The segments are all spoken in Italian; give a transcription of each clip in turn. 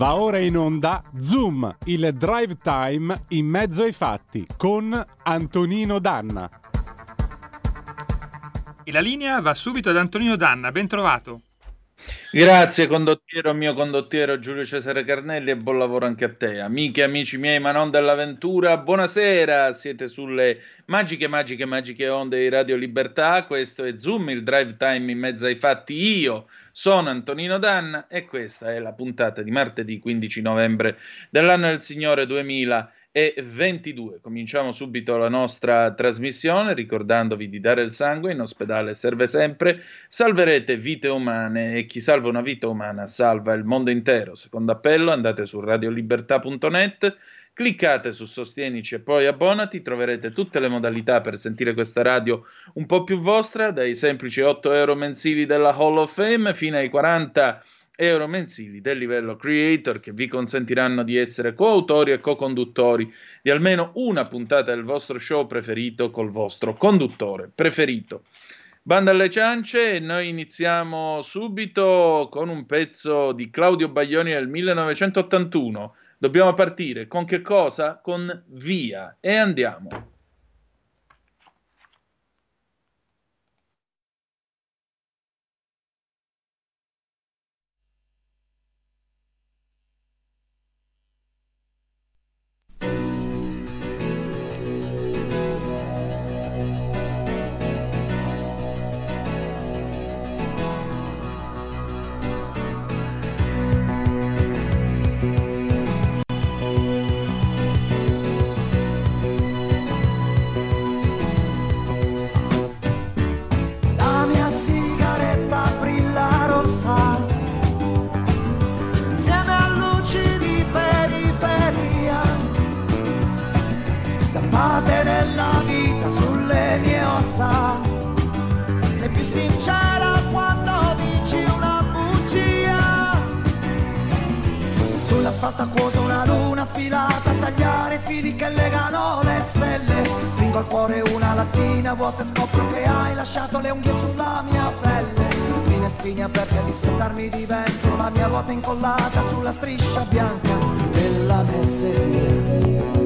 Va ora in onda Zoom, il drive time in mezzo ai fatti con Antonino Danna. E la linea va subito ad Antonino Danna, ben trovato. Grazie condottiero mio condottiero Giulio Cesare Carnelli e buon lavoro anche a te. Amiche amici miei, ma non dell'avventura, buonasera, siete sulle magiche, magiche, magiche onde di Radio Libertà, questo è Zoom, il drive time in mezzo ai fatti, io sono Antonino Danna e questa è la puntata di martedì 15 novembre dell'anno del Signore 2000 e 22. Cominciamo subito la nostra trasmissione ricordandovi di dare il sangue, in ospedale serve sempre, salverete vite umane e chi salva una vita umana salva il mondo intero. Secondo appello andate su radiolibertà.net, cliccate su Sostienici e poi abbonati, troverete tutte le modalità per sentire questa radio un po' più vostra, dai semplici 8 euro mensili della Hall of Fame fino ai 40 euro euro mensili del livello creator che vi consentiranno di essere coautori e co-conduttori di almeno una puntata del vostro show preferito col vostro conduttore preferito. Banda alle ciance noi iniziamo subito con un pezzo di Claudio Baglioni del 1981. Dobbiamo partire con che cosa? Con Via e andiamo. L'asfalto acquoso una luna affilata a tagliare i fili che legano le stelle. Stringo al cuore una lattina vuota e scopro che hai lasciato le unghie sulla mia pelle. Spine aperte di sentarmi di vento la mia ruota incollata sulla striscia bianca della mezzeria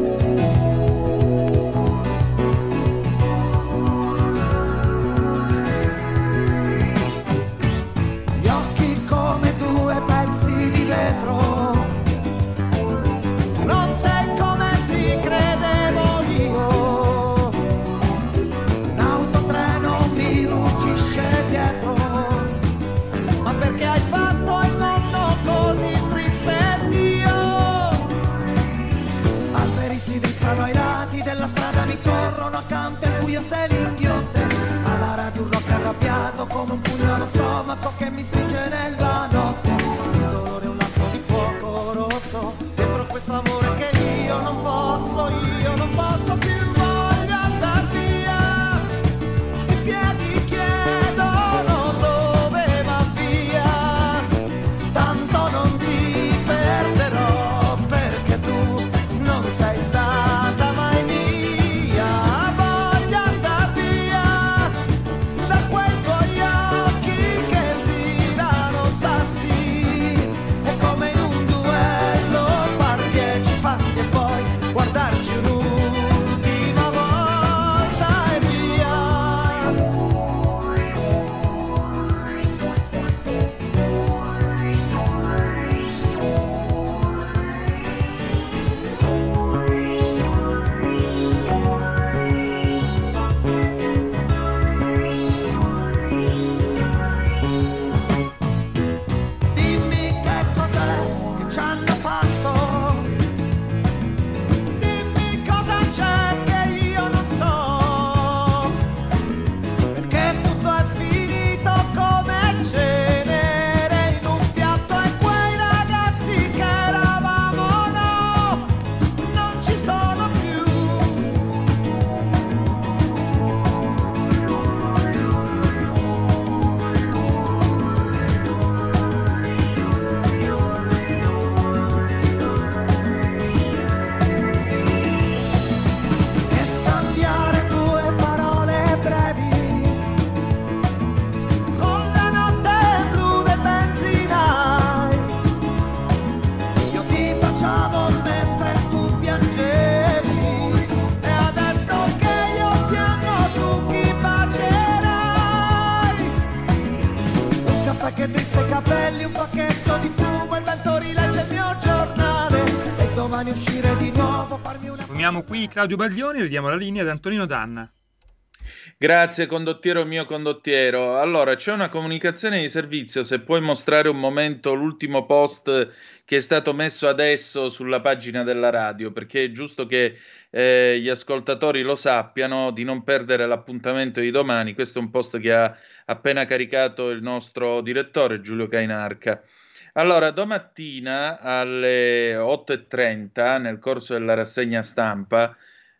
come un pugno allo stomaco che mi spinge nella notte. Fumiamo qui Claudio Baglioni e ridiamo la linea ad Antonino Danna. Grazie condottiero mio condottiero. Allora, c'è una comunicazione di servizio, se puoi mostrare un momento l'ultimo post che è stato messo adesso sulla pagina della radio, perché è giusto che eh, gli ascoltatori lo sappiano di non perdere l'appuntamento di domani. Questo è un post che ha appena caricato il nostro direttore Giulio Cainarca. Allora, domattina alle 8.30, nel corso della rassegna stampa,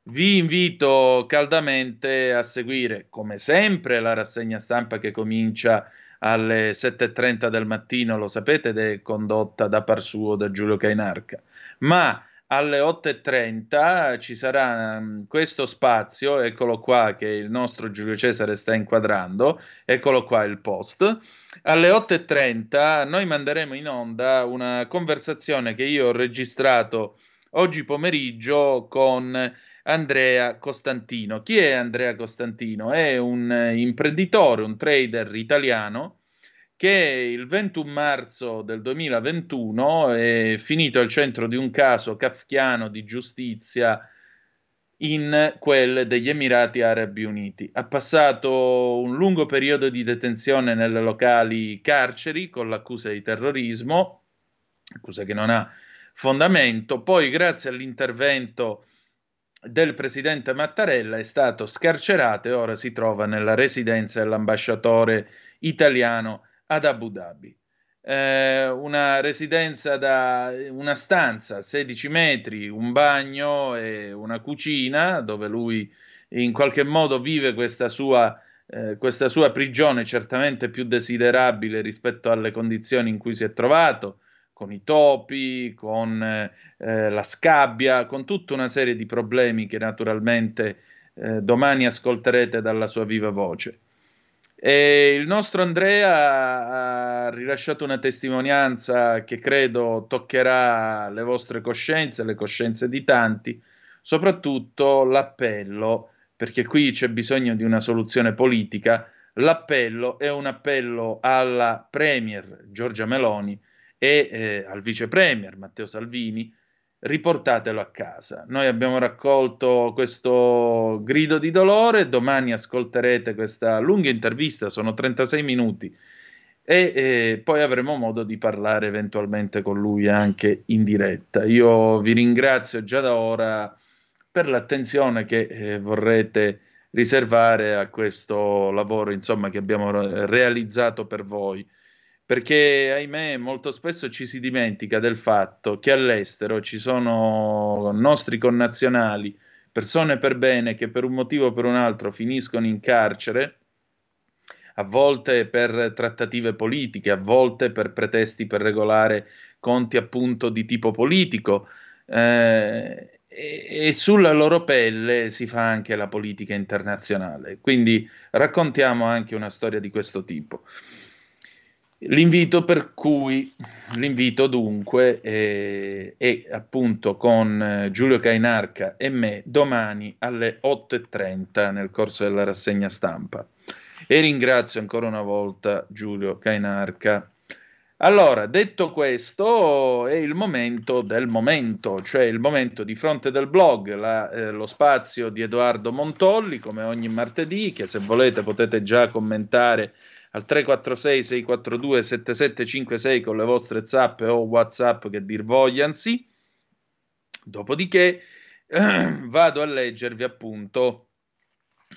vi invito caldamente a seguire, come sempre, la rassegna stampa che comincia alle 7.30 del mattino, lo sapete, ed è condotta da par suo da Giulio Cainarca. Ma alle 8.30 ci sarà um, questo spazio, eccolo qua che il nostro Giulio Cesare sta inquadrando, eccolo qua il post. Alle 8.30 noi manderemo in onda una conversazione che io ho registrato oggi pomeriggio con Andrea Costantino. Chi è Andrea Costantino? È un eh, imprenditore, un trader italiano che il 21 marzo del 2021 è finito al centro di un caso kafkiano di giustizia in quel degli Emirati Arabi Uniti. Ha passato un lungo periodo di detenzione nelle locali carceri con l'accusa di terrorismo, accusa che non ha fondamento, poi grazie all'intervento del presidente Mattarella è stato scarcerato e ora si trova nella residenza dell'ambasciatore italiano ad Abu Dhabi. Eh, una residenza da una stanza, 16 metri, un bagno e una cucina dove lui in qualche modo vive questa sua, eh, questa sua prigione certamente più desiderabile rispetto alle condizioni in cui si è trovato con i topi, con eh, la scabbia, con tutta una serie di problemi che naturalmente eh, domani ascolterete dalla sua viva voce. E il nostro Andrea ha rilasciato una testimonianza che credo toccherà le vostre coscienze, le coscienze di tanti, soprattutto l'appello, perché qui c'è bisogno di una soluzione politica. L'appello è un appello alla Premier Giorgia Meloni e eh, al vice premier Matteo Salvini, riportatelo a casa. Noi abbiamo raccolto questo grido di dolore, domani ascolterete questa lunga intervista, sono 36 minuti, e eh, poi avremo modo di parlare eventualmente con lui anche in diretta. Io vi ringrazio già da ora per l'attenzione che eh, vorrete riservare a questo lavoro insomma, che abbiamo realizzato per voi perché ahimè molto spesso ci si dimentica del fatto che all'estero ci sono nostri connazionali, persone per bene che per un motivo o per un altro finiscono in carcere, a volte per trattative politiche, a volte per pretesti per regolare conti appunto di tipo politico. Eh, e, sulla loro pelle si fa anche la politica internazionale. Quindi raccontiamo anche una storia di questo tipo. L'invito per cui, l'invito dunque è, è appunto con eh, Giulio Cainarca e me domani alle 8.30 nel corso della rassegna stampa. E ringrazio ancora una volta Giulio Cainarca. Allora, detto questo, è il momento del momento, cioè il momento di fronte del blog, la, eh, lo spazio di Edoardo Montolli, come ogni martedì, che se volete potete già commentare al 346 642 7756 con le vostre zap o whatsapp che dir vogliansi. Dopodiché vado a leggervi appunto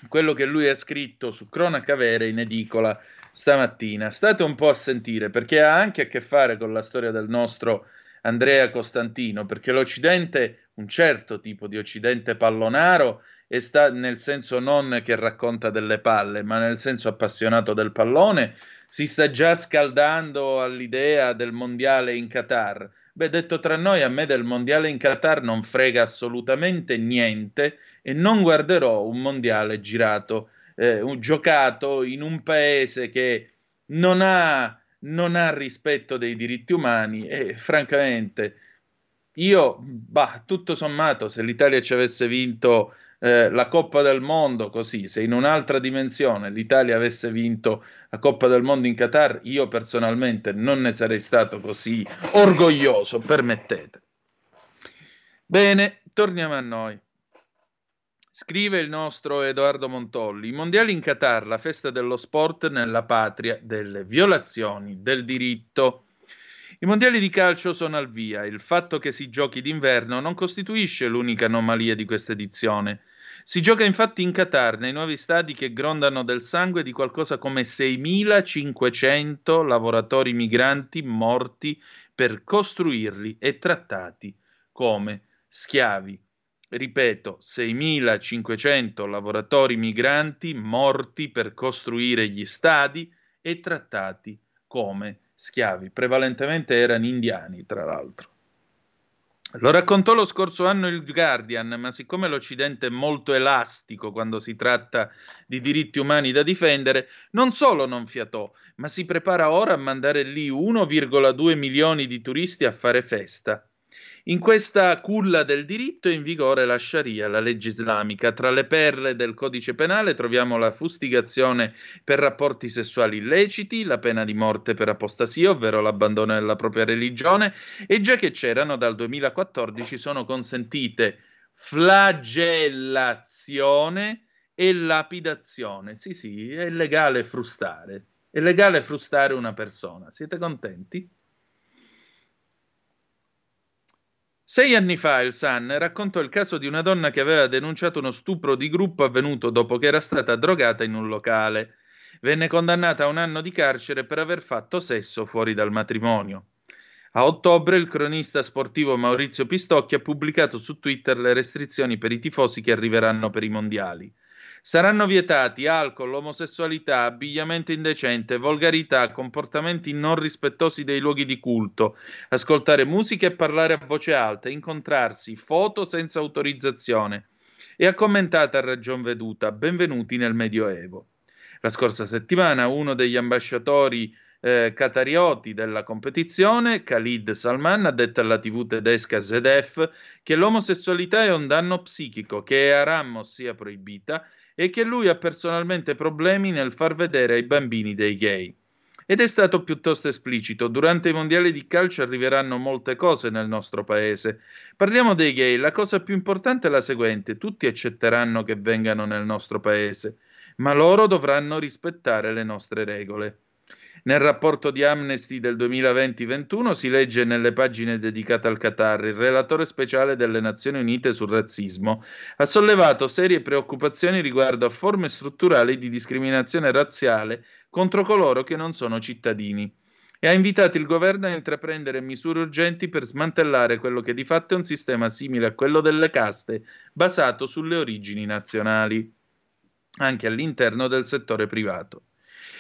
quello che lui ha scritto su Cronaca Vera in edicola stamattina. State un po' a sentire perché ha anche a che fare con la storia del nostro Andrea Costantino, perché l'Occidente, un certo tipo di Occidente pallonaro, e sta nel senso non che racconta delle palle, ma nel senso appassionato del pallone, si sta già scaldando all'idea del mondiale in Qatar. Beh, detto tra noi, a me del mondiale in Qatar non frega assolutamente niente e non guarderò un mondiale girato, eh, un giocato in un paese che non ha, non ha rispetto dei diritti umani e francamente io, bah, tutto sommato, se l'Italia ci avesse vinto eh, la Coppa del Mondo così, se in un'altra dimensione l'Italia avesse vinto la Coppa del Mondo in Qatar, io personalmente non ne sarei stato così orgoglioso, permettete. Bene, torniamo a noi. Scrive il nostro Edoardo Montolli, i mondiali in Qatar, la festa dello sport nella patria delle violazioni del diritto. I mondiali di calcio sono al via. Il fatto che si giochi d'inverno non costituisce l'unica anomalia di questa edizione. Si gioca infatti in Qatar, nei nuovi stadi che grondano del sangue di qualcosa come 6.500 lavoratori migranti morti per costruirli e trattati come schiavi. Ripeto, 6.500 lavoratori migranti morti per costruire gli stadi e trattati come schiavi. Prevalentemente erano indiani, tra l'altro. Lo raccontò lo scorso anno il Guardian, ma siccome l'Occidente è molto elastico quando si tratta di diritti umani da difendere, non solo non fiatò, ma si prepara ora a mandare lì 1,2 milioni di turisti a fare festa. In questa culla del diritto è in vigore la Sharia, la legge islamica. Tra le perle del codice penale troviamo la fustigazione per rapporti sessuali illeciti, la pena di morte per apostasia, ovvero l'abbandono della propria religione, e già che c'erano dal 2014 sono consentite flagellazione e lapidazione. Sì, sì, è legale frustare. È legale frustare una persona. Siete contenti? Sei anni fa il Sun raccontò il caso di una donna che aveva denunciato uno stupro di gruppo avvenuto dopo che era stata drogata in un locale. Venne condannata a un anno di carcere per aver fatto sesso fuori dal matrimonio. A ottobre il cronista sportivo Maurizio Pistocchi ha pubblicato su Twitter le restrizioni per i tifosi che arriveranno per i mondiali. Saranno vietati alcol, omosessualità, abbigliamento indecente, volgarità, comportamenti non rispettosi dei luoghi di culto, ascoltare musica e parlare a voce alta, incontrarsi, foto senza autorizzazione. E ha commentato a ragion veduta, benvenuti nel Medioevo. La scorsa settimana uno degli ambasciatori eh, catarioti della competizione, Khalid Salman, ha detto alla TV tedesca ZDF che l'omosessualità è un danno psichico, che a Ramos sia proibita e che lui ha personalmente problemi nel far vedere ai bambini dei gay. Ed è stato piuttosto esplicito, durante i mondiali di calcio arriveranno molte cose nel nostro paese. Parliamo dei gay, la cosa più importante è la seguente, tutti accetteranno che vengano nel nostro paese, ma loro dovranno rispettare le nostre regole. Nel rapporto di Amnesty del 2020-21 si legge nelle pagine dedicate al Qatar, il relatore speciale delle Nazioni Unite sul razzismo ha sollevato serie preoccupazioni riguardo a forme strutturali di discriminazione razziale contro coloro che non sono cittadini e ha invitato il governo a intraprendere misure urgenti per smantellare quello che di fatto è un sistema simile a quello delle caste, basato sulle origini nazionali, anche all'interno del settore privato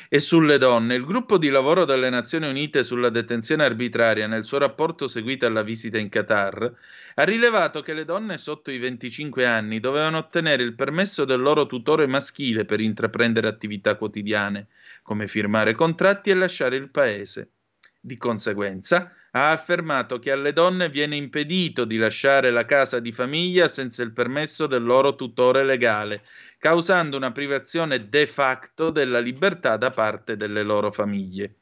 e sulle donne. Il gruppo di lavoro delle Nazioni Unite sulla detenzione arbitraria, nel suo rapporto seguito alla visita in Qatar, ha rilevato che le donne sotto i 25 anni dovevano ottenere il permesso del loro tutore maschile per intraprendere attività quotidiane, come firmare contratti e lasciare il paese. Di conseguenza, ha affermato che alle donne viene impedito di lasciare la casa di famiglia senza il permesso del loro tutore legale causando una privazione de facto della libertà da parte delle loro famiglie.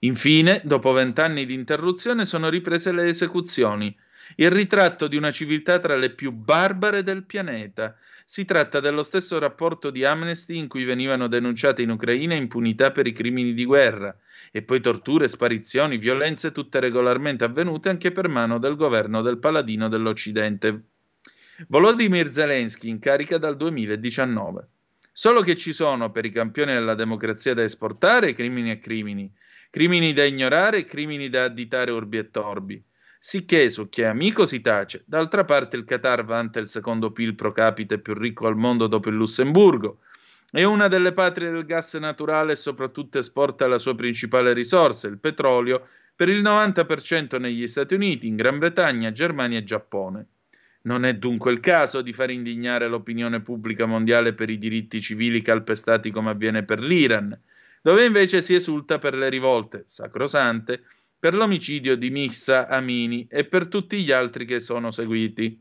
Infine, dopo vent'anni di interruzione, sono riprese le esecuzioni, il ritratto di una civiltà tra le più barbare del pianeta. Si tratta dello stesso rapporto di Amnesty in cui venivano denunciate in Ucraina impunità per i crimini di guerra e poi torture, sparizioni, violenze tutte regolarmente avvenute anche per mano del governo del paladino dell'Occidente Volodymyr Zelensky in carica dal 2019. Solo che ci sono per i campioni della democrazia da esportare crimini e crimini, crimini da ignorare e crimini da additare urbi e torbi. Sicché su chi è amico si tace. D'altra parte il Qatar vanta il secondo PIL pro capite più ricco al mondo dopo il Lussemburgo. È una delle patrie del gas naturale e soprattutto esporta la sua principale risorsa, il petrolio, per il 90% negli Stati Uniti, in Gran Bretagna, Germania e Giappone. Non è dunque il caso di far indignare l'opinione pubblica mondiale per i diritti civili calpestati come avviene per l'Iran, dove invece si esulta per le rivolte sacrosante, per l'omicidio di Missa Amini e per tutti gli altri che sono seguiti.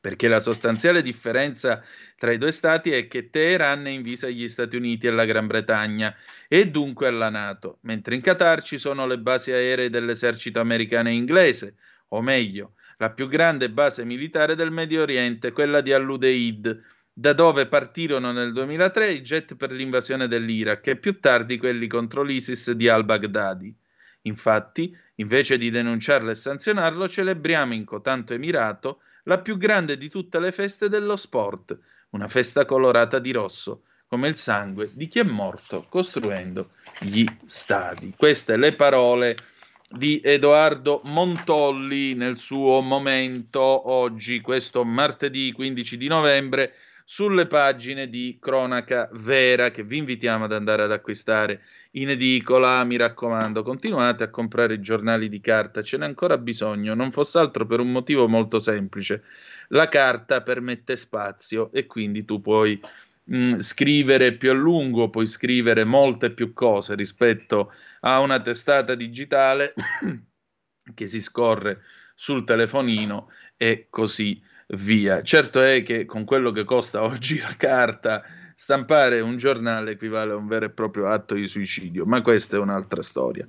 Perché la sostanziale differenza tra i due stati è che Teheran è invisa agli Stati Uniti e alla Gran Bretagna e dunque alla Nato, mentre in Qatar ci sono le basi aeree dell'esercito americano e inglese, o meglio, la più grande base militare del Medio Oriente, quella di Al-Udeid, da dove partirono nel 2003 i jet per l'invasione dell'Iraq e più tardi quelli contro l'ISIS di al-Baghdadi. Infatti, invece di denunciarlo e sanzionarlo, celebriamo in cotanto emirato la più grande di tutte le feste dello sport, una festa colorata di rosso, come il sangue di chi è morto costruendo gli stadi. Queste le parole di Edoardo Montolli nel suo momento oggi, questo martedì 15 di novembre, sulle pagine di Cronaca Vera che vi invitiamo ad andare ad acquistare in edicola. Mi raccomando, continuate a comprare i giornali di carta, ce n'è ancora bisogno, non fosse altro per un motivo molto semplice. La carta permette spazio e quindi tu puoi mh, scrivere più a lungo, puoi scrivere molte più cose rispetto a una testata digitale che si scorre sul telefonino e così via. Certo è che con quello che costa oggi la carta, stampare un giornale equivale a un vero e proprio atto di suicidio, ma questa è un'altra storia.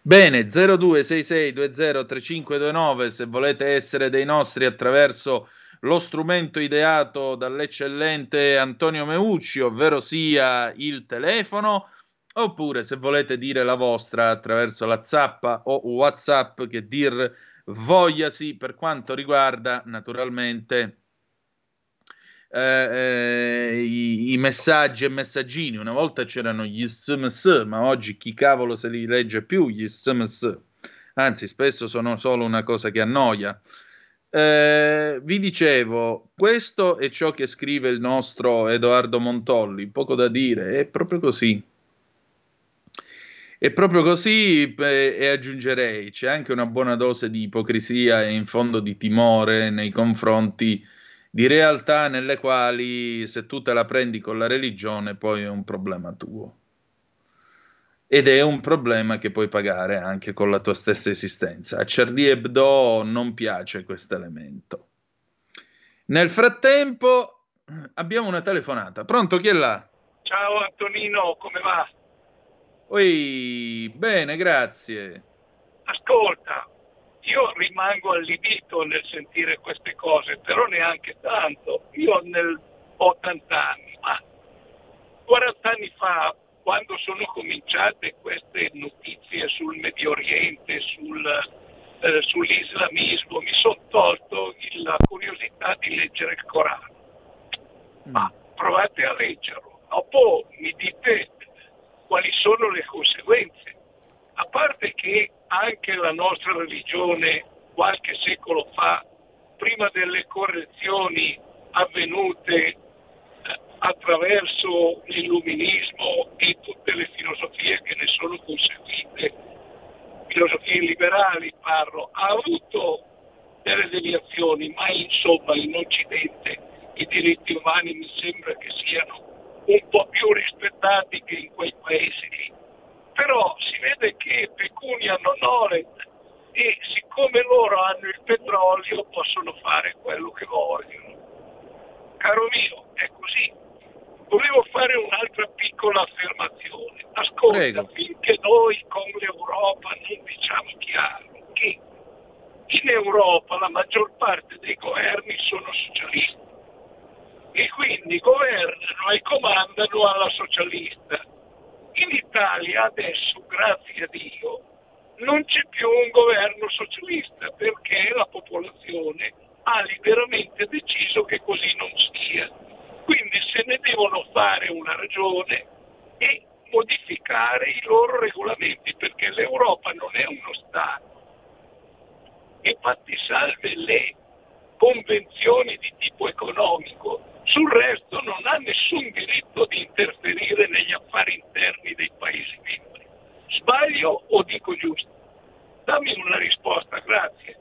Bene, 0266203529 se volete essere dei nostri attraverso lo strumento ideato dall'eccellente Antonio Meucci, ovvero sia il telefono, oppure se volete dire la vostra attraverso la zappa o WhatsApp che dir vogliasi per quanto riguarda naturalmente eh, eh, i, i, messaggi e messaggini. Una volta c'erano gli sms, ma oggi chi cavolo se li legge più gli sms? Anzi, spesso sono solo una cosa che annoia. Eh, vi dicevo, questo è ciò che scrive il nostro Edoardo Montolli, poco da dire, è proprio così. È proprio così e, e aggiungerei, c'è anche una buona dose di ipocrisia e in fondo di timore nei confronti di realtà nelle quali se tu te la prendi con la religione poi è un problema tuo. Ed è un problema che puoi pagare anche con la tua stessa esistenza. A Charlie Hebdo non piace questo elemento. Nel frattempo abbiamo una telefonata. Pronto, chi è là? Ciao Antonino, come va? Oi, bene, grazie. Ascolta, io rimango allibito nel sentire queste cose, però neanche tanto. Io nel 80 anni, ma 40 anni fa, quando sono cominciate queste notizie sul Medio Oriente, sul, eh, sull'islamismo, mi sono tolto la curiosità di leggere il Corano. Ma provate a leggerlo. Dopo mi dite quali sono le conseguenze. A parte che anche la nostra religione qualche secolo fa, prima delle correzioni avvenute eh, attraverso l'illuminismo e tutte le filosofie che ne sono conseguite, filosofie liberali parlo, ha avuto delle deviazioni, ma insomma in Occidente i diritti umani mi sembra che siano un po' più rispettati che in quei paesi lì. Però si vede che pecunia non olet e siccome loro hanno il petrolio possono fare quello che vogliono. Caro mio, è così. Volevo fare un'altra piccola affermazione. Ascolta, Prego. finché noi con l'Europa non diciamo chiaro che in Europa la maggior parte dei governi sono socialisti e quindi governano e comandano alla socialista. In Italia adesso, grazie a Dio, non c'è più un governo socialista perché la popolazione ha liberamente deciso che così non sia. Quindi se ne devono fare una ragione e modificare i loro regolamenti perché l'Europa non è uno Stato. Infatti salve le convenzioni di tipo economico sul resto non ha nessun diritto di interferire negli affari interni dei Paesi membri. Sbaglio o dico giusto? Dammi una risposta, grazie.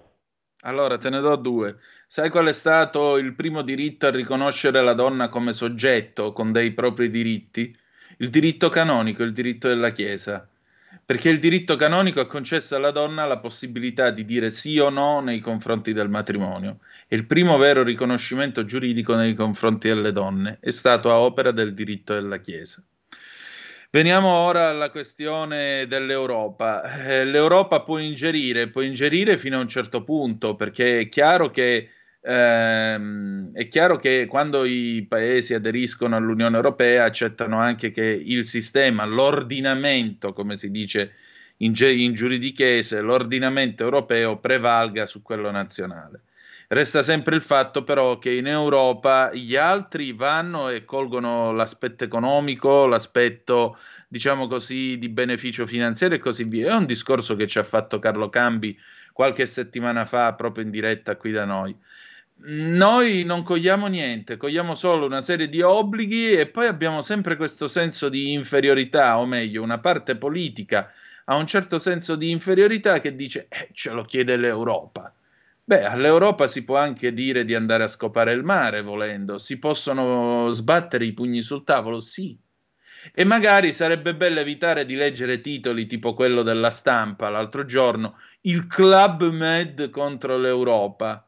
Allora, te ne do due. Sai qual è stato il primo diritto a riconoscere la donna come soggetto con dei propri diritti? Il diritto canonico, il diritto della Chiesa. Perché il diritto canonico ha concesso alla donna la possibilità di dire sì o no nei confronti del matrimonio e il primo vero riconoscimento giuridico nei confronti delle donne è stato a opera del diritto della Chiesa. Veniamo ora alla questione dell'Europa. Eh, L'Europa può ingerire, può ingerire fino a un certo punto, perché è chiaro che, ehm, è chiaro che quando i paesi aderiscono all'Unione Europea accettano anche che il sistema, l'ordinamento, come si dice in, in giuridichese, l'ordinamento europeo prevalga su quello nazionale. Resta sempre il fatto però che in Europa gli altri vanno e colgono l'aspetto economico, l'aspetto diciamo così di beneficio finanziario e così via. È un discorso che ci ha fatto Carlo Cambi qualche settimana fa proprio in diretta qui da noi. Noi non cogliamo niente, cogliamo solo una serie di obblighi e poi abbiamo sempre questo senso di inferiorità, o meglio, una parte politica ha un certo senso di inferiorità che dice eh, ce lo chiede l'Europa. Beh, all'Europa si può anche dire di andare a scopare il mare volendo, si possono sbattere i pugni sul tavolo, sì. E magari sarebbe bello evitare di leggere titoli tipo quello della stampa l'altro giorno, il Club Med contro l'Europa,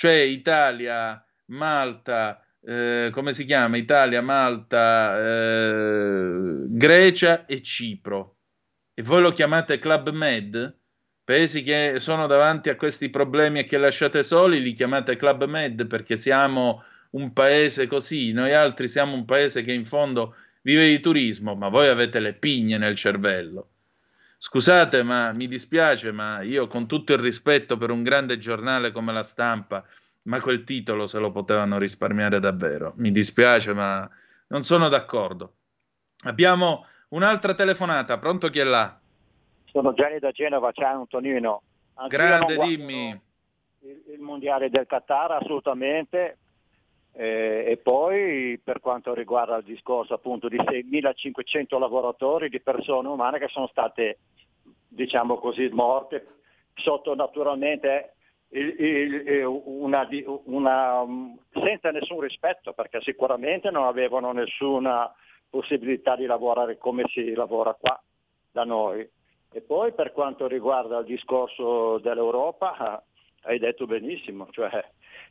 cioè Italia, Malta, eh, come si chiama? Italia, Malta, eh, Grecia e Cipro. E voi lo chiamate Club Med? Paesi che sono davanti a questi problemi e che lasciate soli li chiamate Club Med perché siamo un paese così, noi altri siamo un paese che in fondo vive di turismo, ma voi avete le pigne nel cervello. Scusate, ma mi dispiace, ma io con tutto il rispetto per un grande giornale come la stampa, ma quel titolo se lo potevano risparmiare davvero. Mi dispiace, ma non sono d'accordo. Abbiamo un'altra telefonata, pronto chi è là? Sono Gianni da Genova, ciao Antonino. Anch'io Grande, dimmi. Il, il, mondiale del Qatar assolutamente. Eh, e poi per quanto riguarda il discorso appunto di 6.500 lavoratori, di persone umane che sono state, diciamo così, morte sotto naturalmente il, il, una, una, senza nessun rispetto, perché sicuramente non avevano nessuna possibilità di lavorare come si lavora qua da noi. E poi per quanto riguarda il discorso dell'Europa, hai detto benissimo, cioè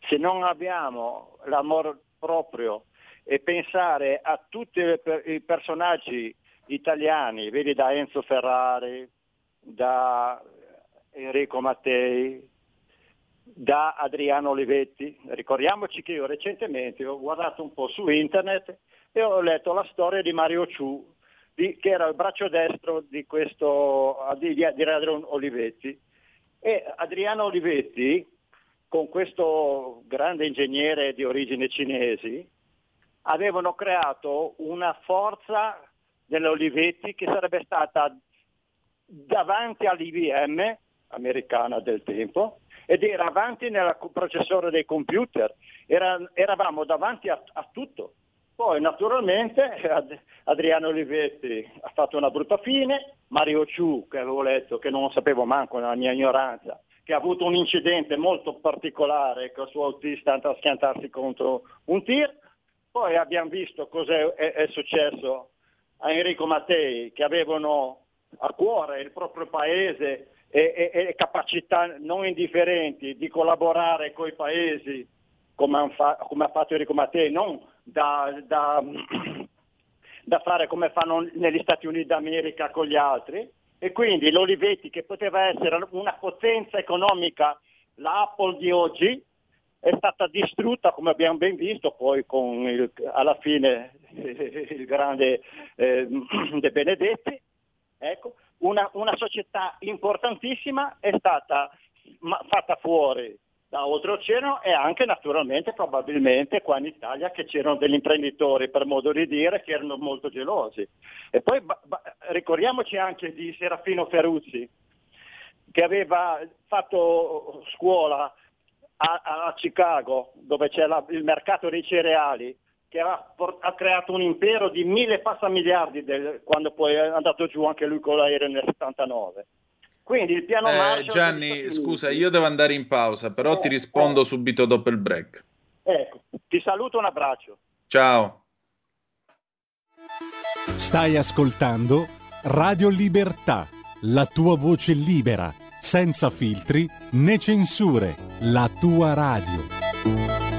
se non abbiamo l'amore proprio e pensare a tutti i personaggi italiani, vedi da Enzo Ferrari, da Enrico Mattei, da Adriano Olivetti. Ricordiamoci che io recentemente ho guardato un po' su internet e ho letto la storia di Mario Ciu, di, che era il braccio destro di, questo, di, di Adriano Olivetti. E Adriano Olivetti, con questo grande ingegnere di origine cinesi, avevano creato una forza dell'Olivetti che sarebbe stata davanti all'IBM americana del tempo ed era avanti nel processore dei computer, era, eravamo davanti a, a tutto. Poi naturalmente Adriano Olivetti ha fatto una brutta fine, Mario Ciu, che avevo letto, che non lo sapevo manco nella mia ignoranza, che ha avuto un incidente molto particolare con il suo autista andando a schiantarsi contro un tir. Poi abbiamo visto cosa è, è successo a Enrico Mattei, che avevano a cuore il proprio paese e, e, e capacità non indifferenti di collaborare con i paesi come, fa, come ha fatto Enrico Mattei, non da, da, da fare come fanno negli Stati Uniti d'America con gli altri. E quindi l'Olivetti, che poteva essere una potenza economica, la Apple di oggi, è stata distrutta, come abbiamo ben visto, poi con il, alla fine il grande eh, De Benedetti. Ecco, una, una, società importantissima è stata fatta fuori da oltreoceano e anche naturalmente probabilmente qua in Italia che c'erano degli imprenditori per modo di dire che erano molto gelosi. E poi ba- ba- ricordiamoci anche di Serafino Ferruzzi che aveva fatto scuola a, a Chicago dove c'è la, il mercato dei cereali che ha, ha, creato un impero di mille passamiliardi del, quando poi è andato giù anche lui con l'aereo nel 79. Quindi il piano eh. Gianni, scusa, io devo andare in pausa, però eh, ti rispondo eh. subito dopo il break. Ecco, ti saluto, un abbraccio. Ciao. Stai ascoltando Radio Libertà, la tua voce libera, senza filtri né censure, la tua radio.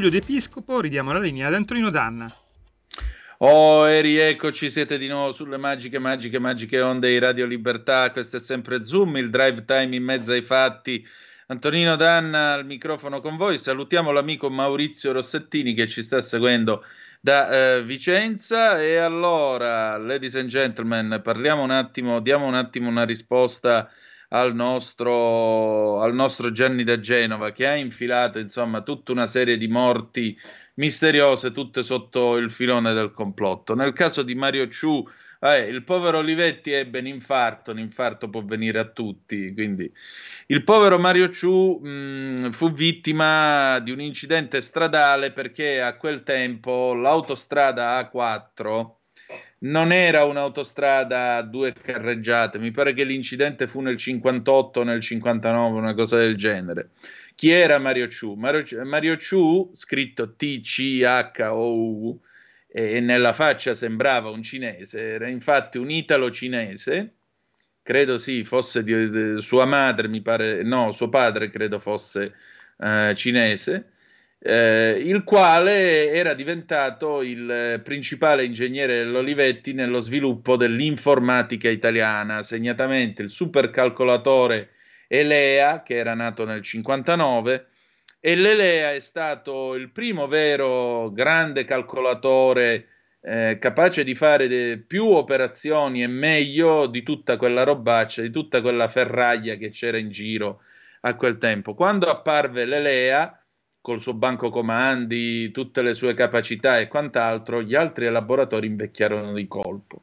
E Tullio D'Episcopo ridiamo la linea ad Antonino Danna. Oh, e rieccoci, siete di nuovo sulle magiche, magiche, magiche onde di Radio Libertà. Questo è sempre Zoom, il drive time in mezzo ai fatti. Antonino Danna al microfono con voi. Salutiamo l'amico Maurizio Rossettini che ci sta seguendo da eh, Vicenza. E allora, ladies and gentlemen, parliamo un attimo, diamo un attimo una risposta al nostro, al nostro Gianni da Genova che ha infilato insomma tutta una serie di morti misteriose, tutte sotto il filone del complotto. Nel caso di Mario Ciu, eh, il povero Olivetti ebbe un infarto, un infarto può venire a tutti, quindi il povero Mario Ciu mh, fu vittima di un incidente stradale perché a quel tempo l'autostrada A4 non era un'autostrada a due carreggiate, mi pare che l'incidente fu nel 58 o nel 59, una cosa del genere. Chi era Mario Ciu? Mario, Mario Ciu, scritto T-C-H-O-U, e nella faccia sembrava un cinese, era infatti un italo-cinese, credo sì, fosse di, di- sua madre, mi pare, no, suo padre credo fosse eh, cinese, eh, il quale era diventato il principale ingegnere dell'Olivetti nello sviluppo dell'informatica italiana, segnatamente il supercalcolatore Elea, che era nato nel 59, e l'Elea è stato il primo vero grande calcolatore eh, capace di fare de- più operazioni e meglio di tutta quella robaccia, di tutta quella ferraglia che c'era in giro a quel tempo. Quando apparve l'Elea, col suo banco comandi, tutte le sue capacità e quant'altro, gli altri elaboratori invecchiarono di colpo.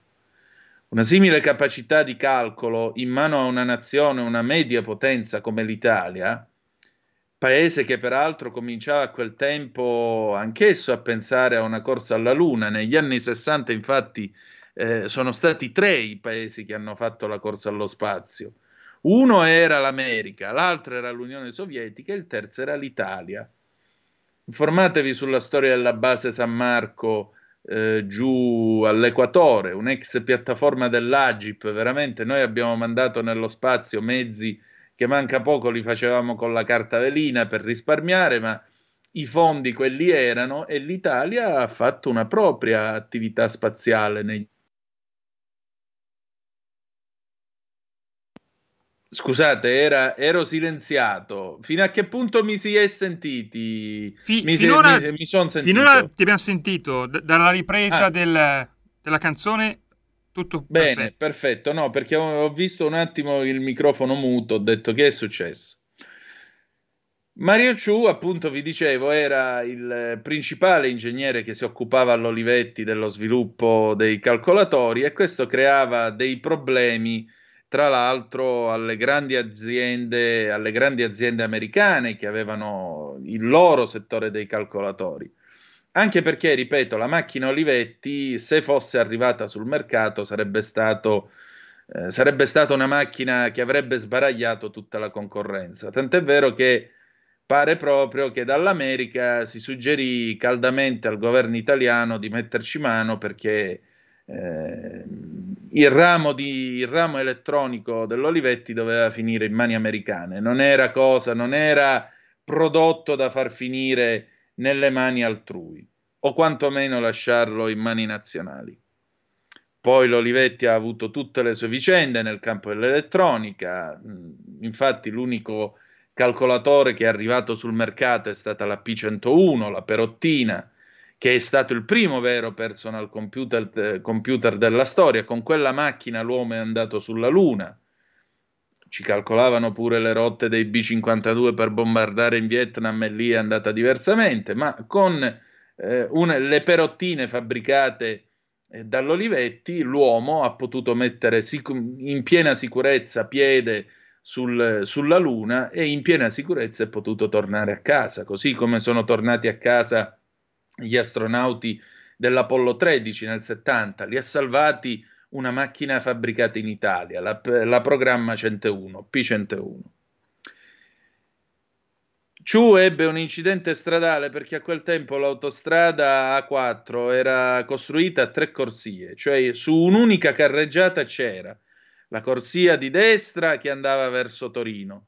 Una simile capacità di calcolo in mano a una nazione, una media potenza come l'Italia, paese che peraltro cominciava a quel tempo anch'esso a pensare a una corsa alla Luna. Negli anni 60 infatti eh, sono stati tre i paesi che hanno fatto la corsa allo spazio. Uno era l'America, l'altro era l'Unione Sovietica e il terzo era l'Italia. Informatevi sulla storia della base San Marco eh, giù all'Equatore, un'ex piattaforma dell'Agip, veramente noi abbiamo mandato nello spazio mezzi che manca poco li facevamo con la carta velina per risparmiare, ma i fondi quelli erano e l'Italia ha fatto una propria attività spaziale negli Scusate, era, ero silenziato. Fino a che punto mi si è sentiti? Fi- mi, finora, mi, mi son sentito. finora ti abbiamo sentito d- dalla ripresa Ah. del- della canzone, tutto Bene, perfetto. perfetto. No, perché ho, ho visto un attimo il microfono muto, ho detto che è successo. Mario Ciu, appunto, vi dicevo, era il principale ingegnere che si occupava all'Olivetti dello sviluppo dei calcolatori e questo creava dei problemi, tra l'altro, alle grandi aziende, alle grandi aziende americane che avevano il loro settore dei calcolatori. Anche perché, ripeto, la macchina Olivetti, se fosse arrivata sul mercato, sarebbe stato, eh, sarebbe stata una macchina che avrebbe sbaragliato tutta la concorrenza. Tant'è vero che pare proprio che dall'America si suggerì caldamente al governo italiano di metterci mano perché eh, il, ramo di, il ramo elettronico dell'Olivetti doveva finire in mani americane, non era cosa, non era prodotto da far finire nelle mani altrui, o quantomeno lasciarlo in mani nazionali. Poi l'Olivetti ha avuto tutte le sue vicende nel campo dell'elettronica, mm, infatti l'unico calcolatore che è arrivato sul mercato è stata la P101, la Perottina, che è stato il primo vero personal computer, eh, computer della storia. Con quella macchina l'uomo è andato sulla Luna. Ci calcolavano pure le rotte dei B-52 per bombardare in Vietnam e lì è andata diversamente, ma con eh, una- le perottine fabbricate eh, dall'Olivetti l'uomo ha potuto mettere sic- in piena sicurezza piede sul- sulla Luna e in piena sicurezza è potuto tornare a casa, così come sono tornati a casa gli astronauti dell'Apollo 13 nel 70, li ha salvati una macchina fabbricata in Italia, la, la programma 101, P101. Ciu ebbe un incidente stradale perché a quel tempo l'autostrada A4 era costruita a tre corsie, cioè su un'unica carreggiata c'era la corsia di destra che andava verso Torino,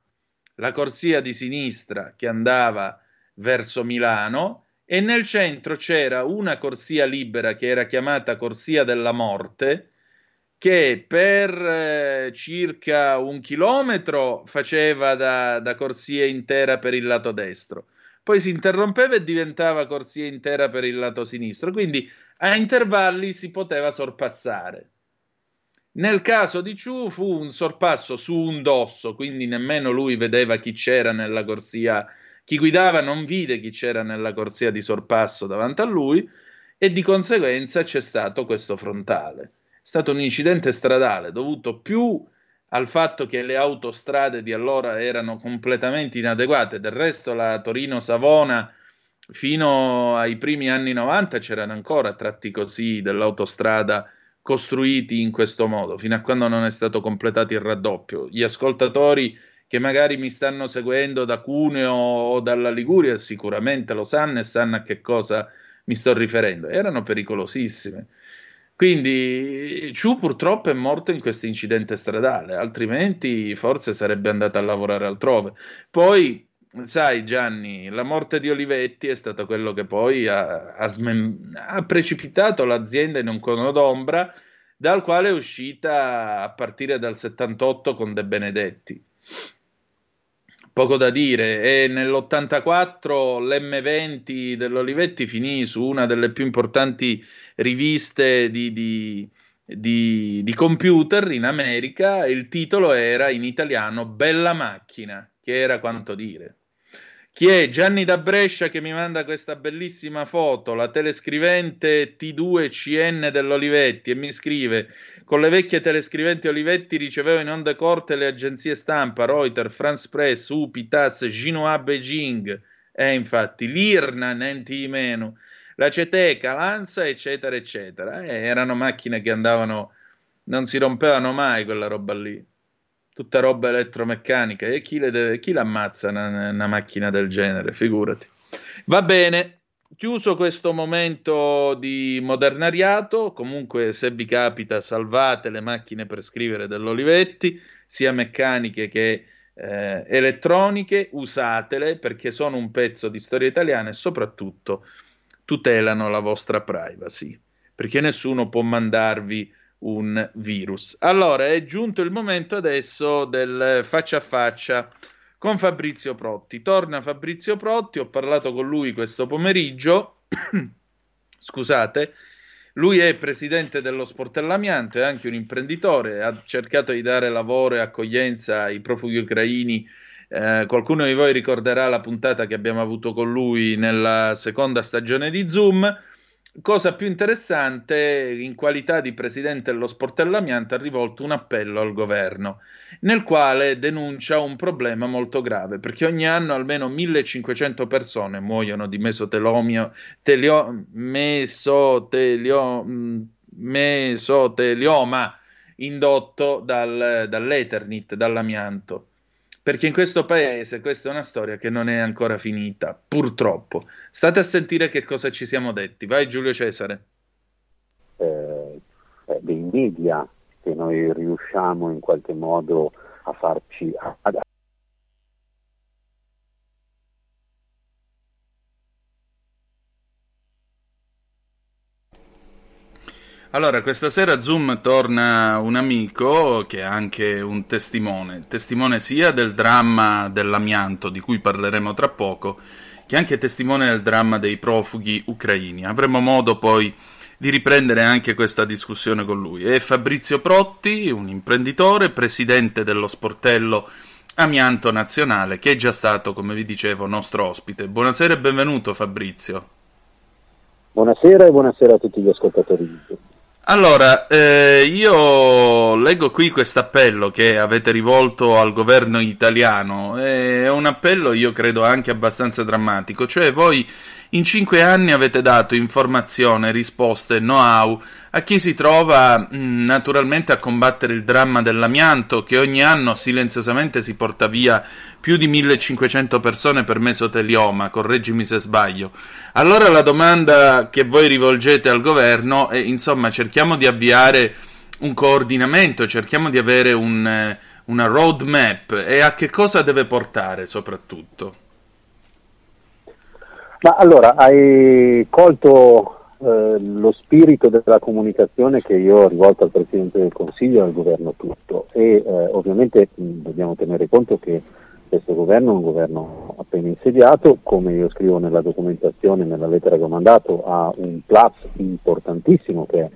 la corsia di sinistra che andava verso Milano e nel centro c'era una corsia libera che era chiamata corsia della morte che per eh, circa un chilometro faceva da, da corsia intera per il lato destro, poi si interrompeva e diventava corsia intera per il lato sinistro, quindi a intervalli si poteva sorpassare. Nel caso di Ciu fu un sorpasso su un dosso, quindi nemmeno lui vedeva chi c'era nella corsia, chi guidava non vide chi c'era nella corsia di sorpasso davanti a lui e di conseguenza c'è stato questo frontale. È stato un incidente stradale dovuto più al fatto che le autostrade di allora erano completamente inadeguate, del resto la Torino-Savona fino ai primi anni 90 c'erano ancora tratti così dell'autostrada costruiti in questo modo, fino a quando non è stato completato il raddoppio. Gli ascoltatori che magari mi stanno seguendo da Cuneo o dalla Liguria sicuramente lo sanno e sanno a che cosa mi sto riferendo. Erano pericolosissime. Quindi Ciu purtroppo è morto in questo incidente stradale, altrimenti forse sarebbe andato a lavorare altrove. Poi, sai Gianni, la morte di Olivetti è stata quello che poi ha, ha smem- ha precipitato l'azienda in un cono d'ombra dal quale è uscita a partire dal 78 con De Benedetti. Poco da dire, e nell'84 l'M20 dell'Olivetti finì su una delle più importanti riviste di, di, di, di computer in America, il titolo era in italiano Bella macchina, che era quanto dire. Chi è? Gianni da Brescia che mi manda questa bellissima foto, la telescrivente T2CN dell'Olivetti e mi scrive con le vecchie telescriventi Olivetti ricevevo in onde corte le agenzie stampa Reuters, France Press, UPI, TAS, Xinhua Beijing e infatti l'IRNA, niente di meno, la Ceteca, l'ANSA eccetera eccetera. Eh, erano macchine che andavano, non si rompevano mai quella roba lì tutta roba elettromeccanica. E chi, le deve, chi l'ammazza una, una macchina del genere, figurati. Va bene, chiuso questo momento di modernariato, comunque se vi capita salvate le macchine per scrivere dell'Olivetti, sia meccaniche che eh, elettroniche, usatele perché sono un pezzo di storia italiana e soprattutto tutelano la vostra privacy, perché nessuno può mandarvi un virus. Allora è giunto il momento adesso del faccia a faccia con Fabrizio Protti. Torna Fabrizio Protti, ho parlato con lui questo pomeriggio. Scusate, lui è presidente dello Sportellamianto, è anche un imprenditore, ha cercato di dare lavoro e accoglienza ai profughi ucraini. Eh, qualcuno di voi ricorderà la puntata che abbiamo avuto con lui nella seconda stagione di Zoom cosa più interessante, in qualità di presidente dello Sportellamiante, ha rivolto un appello al governo, nel quale denuncia un problema molto grave, perché ogni anno almeno 1500 persone muoiono di mesotelomio, telio, mesotelio, mesotelioma indotto dal, dall'Eternit, dall'amianto perché in questo paese questa è una storia che non è ancora finita, purtroppo. State a sentire che cosa ci siamo detti. Vai Giulio Cesare. Eh, dei media che noi riusciamo in qualche modo a farci ad Allora, questa sera Zoom torna un amico che è anche un testimone, testimone sia del dramma dell'amianto di cui parleremo tra poco, che anche testimone del dramma dei profughi ucraini. Avremo modo poi di riprendere anche questa discussione con lui. È Fabrizio Protti, un imprenditore, presidente dello sportello Amianto Nazionale, che è già stato, come vi dicevo, nostro ospite. Buonasera e benvenuto Fabrizio. Buonasera e buonasera a tutti gli ascoltatori di Zoom. Allora, eh, io leggo qui questo appello che avete rivolto al governo italiano, è un appello io credo anche abbastanza drammatico, cioè voi in cinque anni avete dato informazione, risposte, know-how a chi si trova mh, naturalmente a combattere il dramma dell'amianto che ogni anno silenziosamente si porta via più di 1500 persone per mesotelioma, correggimi se sbaglio. Allora la domanda che voi rivolgete al governo è, insomma, cerchiamo di avviare un coordinamento, cerchiamo di avere un, eh, una roadmap e a che cosa deve portare soprattutto? Ma allora, hai colto eh, lo spirito della comunicazione che io ho rivolto al Presidente del Consiglio e al governo tutto. E eh, ovviamente mh, dobbiamo tenere conto che questo governo è un governo appena insediato, come io scrivo nella documentazione, nella lettera che ho mandato, ha un plus importantissimo che è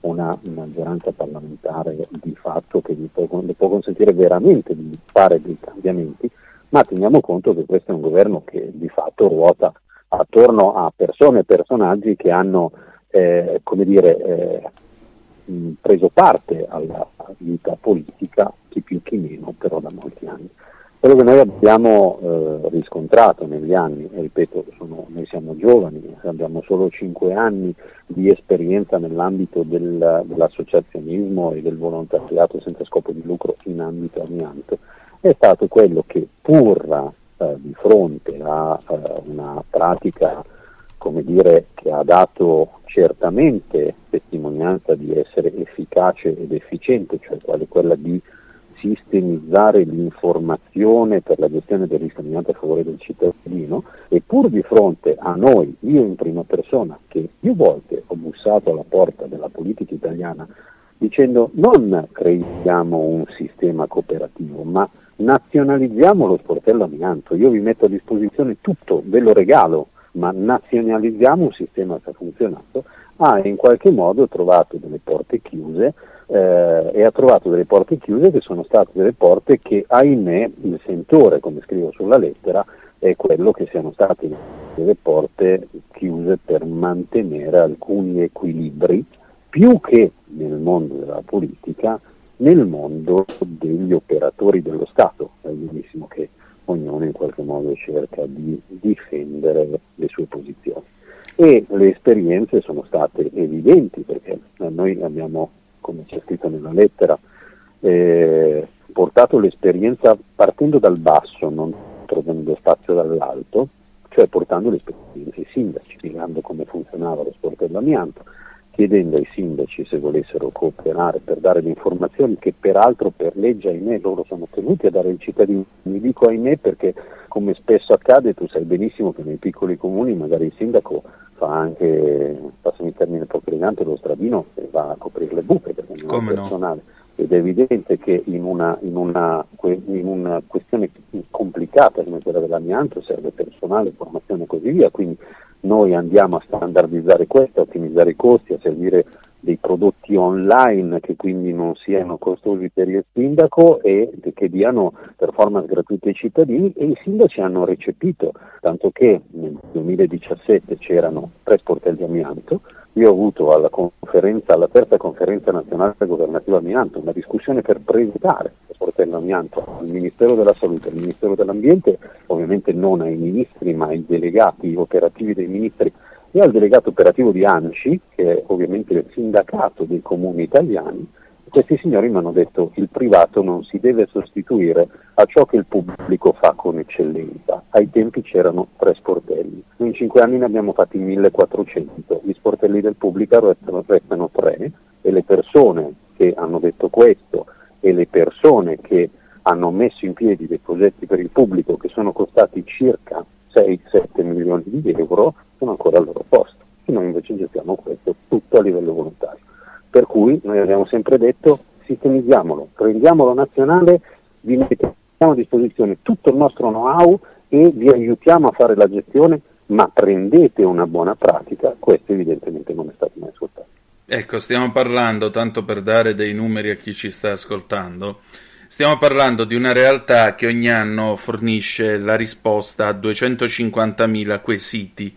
una maggioranza parlamentare di fatto che gli può, le può consentire veramente di fare dei cambiamenti, ma teniamo conto che questo è un governo che di fatto ruota attorno a persone e personaggi che hanno eh, come dire, eh, preso parte alla vita politica, chi più chi meno, però da molti anni. Quello che noi abbiamo eh, riscontrato negli anni, e ripeto, sono, noi siamo giovani, abbiamo solo 5 anni di esperienza nell'ambito del, dell'associazionismo e del volontariato senza scopo di lucro in ambito amianto, è stato quello che pur eh, di fronte a eh, una pratica dire, che ha dato certamente testimonianza di essere efficace ed efficiente, cioè quella di sistemizzare l'informazione per la gestione del risparmiato a favore del cittadino. E pur di fronte a noi, io in prima persona, che più volte ho bussato alla porta della politica italiana dicendo non creiamo un sistema cooperativo, ma nazionalizziamo lo sportello amianto, io vi metto a disposizione tutto, ve lo regalo, ma nazionalizziamo un sistema che ha funzionato, ha in qualche modo trovato delle porte chiuse eh, e ha trovato delle porte chiuse che sono state delle porte che ahimè il sentore, come scrivo sulla lettera, è quello che siano state le porte chiuse per mantenere alcuni equilibri più che nel mondo della politica, nel mondo degli operatori dello Stato. È benissimo che ognuno in qualche modo cerca di difendere le sue posizioni. E le esperienze sono state evidenti perché noi abbiamo, come c'è scritto nella lettera, eh, portato l'esperienza partendo dal basso, non trovando spazio dall'alto, cioè portando le esperienze ai sindaci, spiegando come funzionava lo sport dell'amianto, chiedendo ai sindaci se volessero cooperare per dare le informazioni che peraltro per legge, ahimè, loro sono tenuti a dare ai cittadini. Mi dico ahimè perché come spesso accade, tu sai benissimo che nei piccoli comuni magari il sindaco fa anche, passami il termine elegante, lo stradino e va a coprire le buche perché non Come è no? Ed è evidente che in una, in, una, in una questione complicata come quella dell'amianto serve personale, formazione e così via, quindi noi andiamo a standardizzare questo, a ottimizzare i costi, a servire dei prodotti online che quindi non siano costosi per il sindaco e che diano performance gratuite ai cittadini e i sindaci hanno recepito, tanto che nel 2017 c'erano tre sportelli amianto, io ho avuto alla alla terza conferenza nazionale governativa amianto, una discussione per presentare lo sportello amianto al Ministero della Salute, al Ministero dell'Ambiente, ovviamente non ai ministri ma ai delegati operativi dei ministri e al delegato operativo di ANCI, che è ovviamente il sindacato dei comuni italiani, questi signori mi hanno detto che il privato non si deve sostituire a ciò che il pubblico fa con eccellenza. Ai tempi c'erano tre sportelli, in cinque anni ne abbiamo fatti 1400, gli sportelli del pubblico restano, restano tre e le persone che hanno detto questo e le persone che hanno messo in piedi dei progetti per il pubblico che sono costati circa 6-7 milioni di euro sono ancora al loro posto. E noi invece gestiamo questo tutto a livello volontario. Per cui noi abbiamo sempre detto sistemizziamolo, rendiamolo nazionale, vi mettiamo a disposizione tutto il nostro know-how e vi aiutiamo a fare la gestione, ma prendete una buona pratica, questo evidentemente non è stato mai ascoltato. Ecco, stiamo parlando, tanto per dare dei numeri a chi ci sta ascoltando, stiamo parlando di una realtà che ogni anno fornisce la risposta a 250.000 quesiti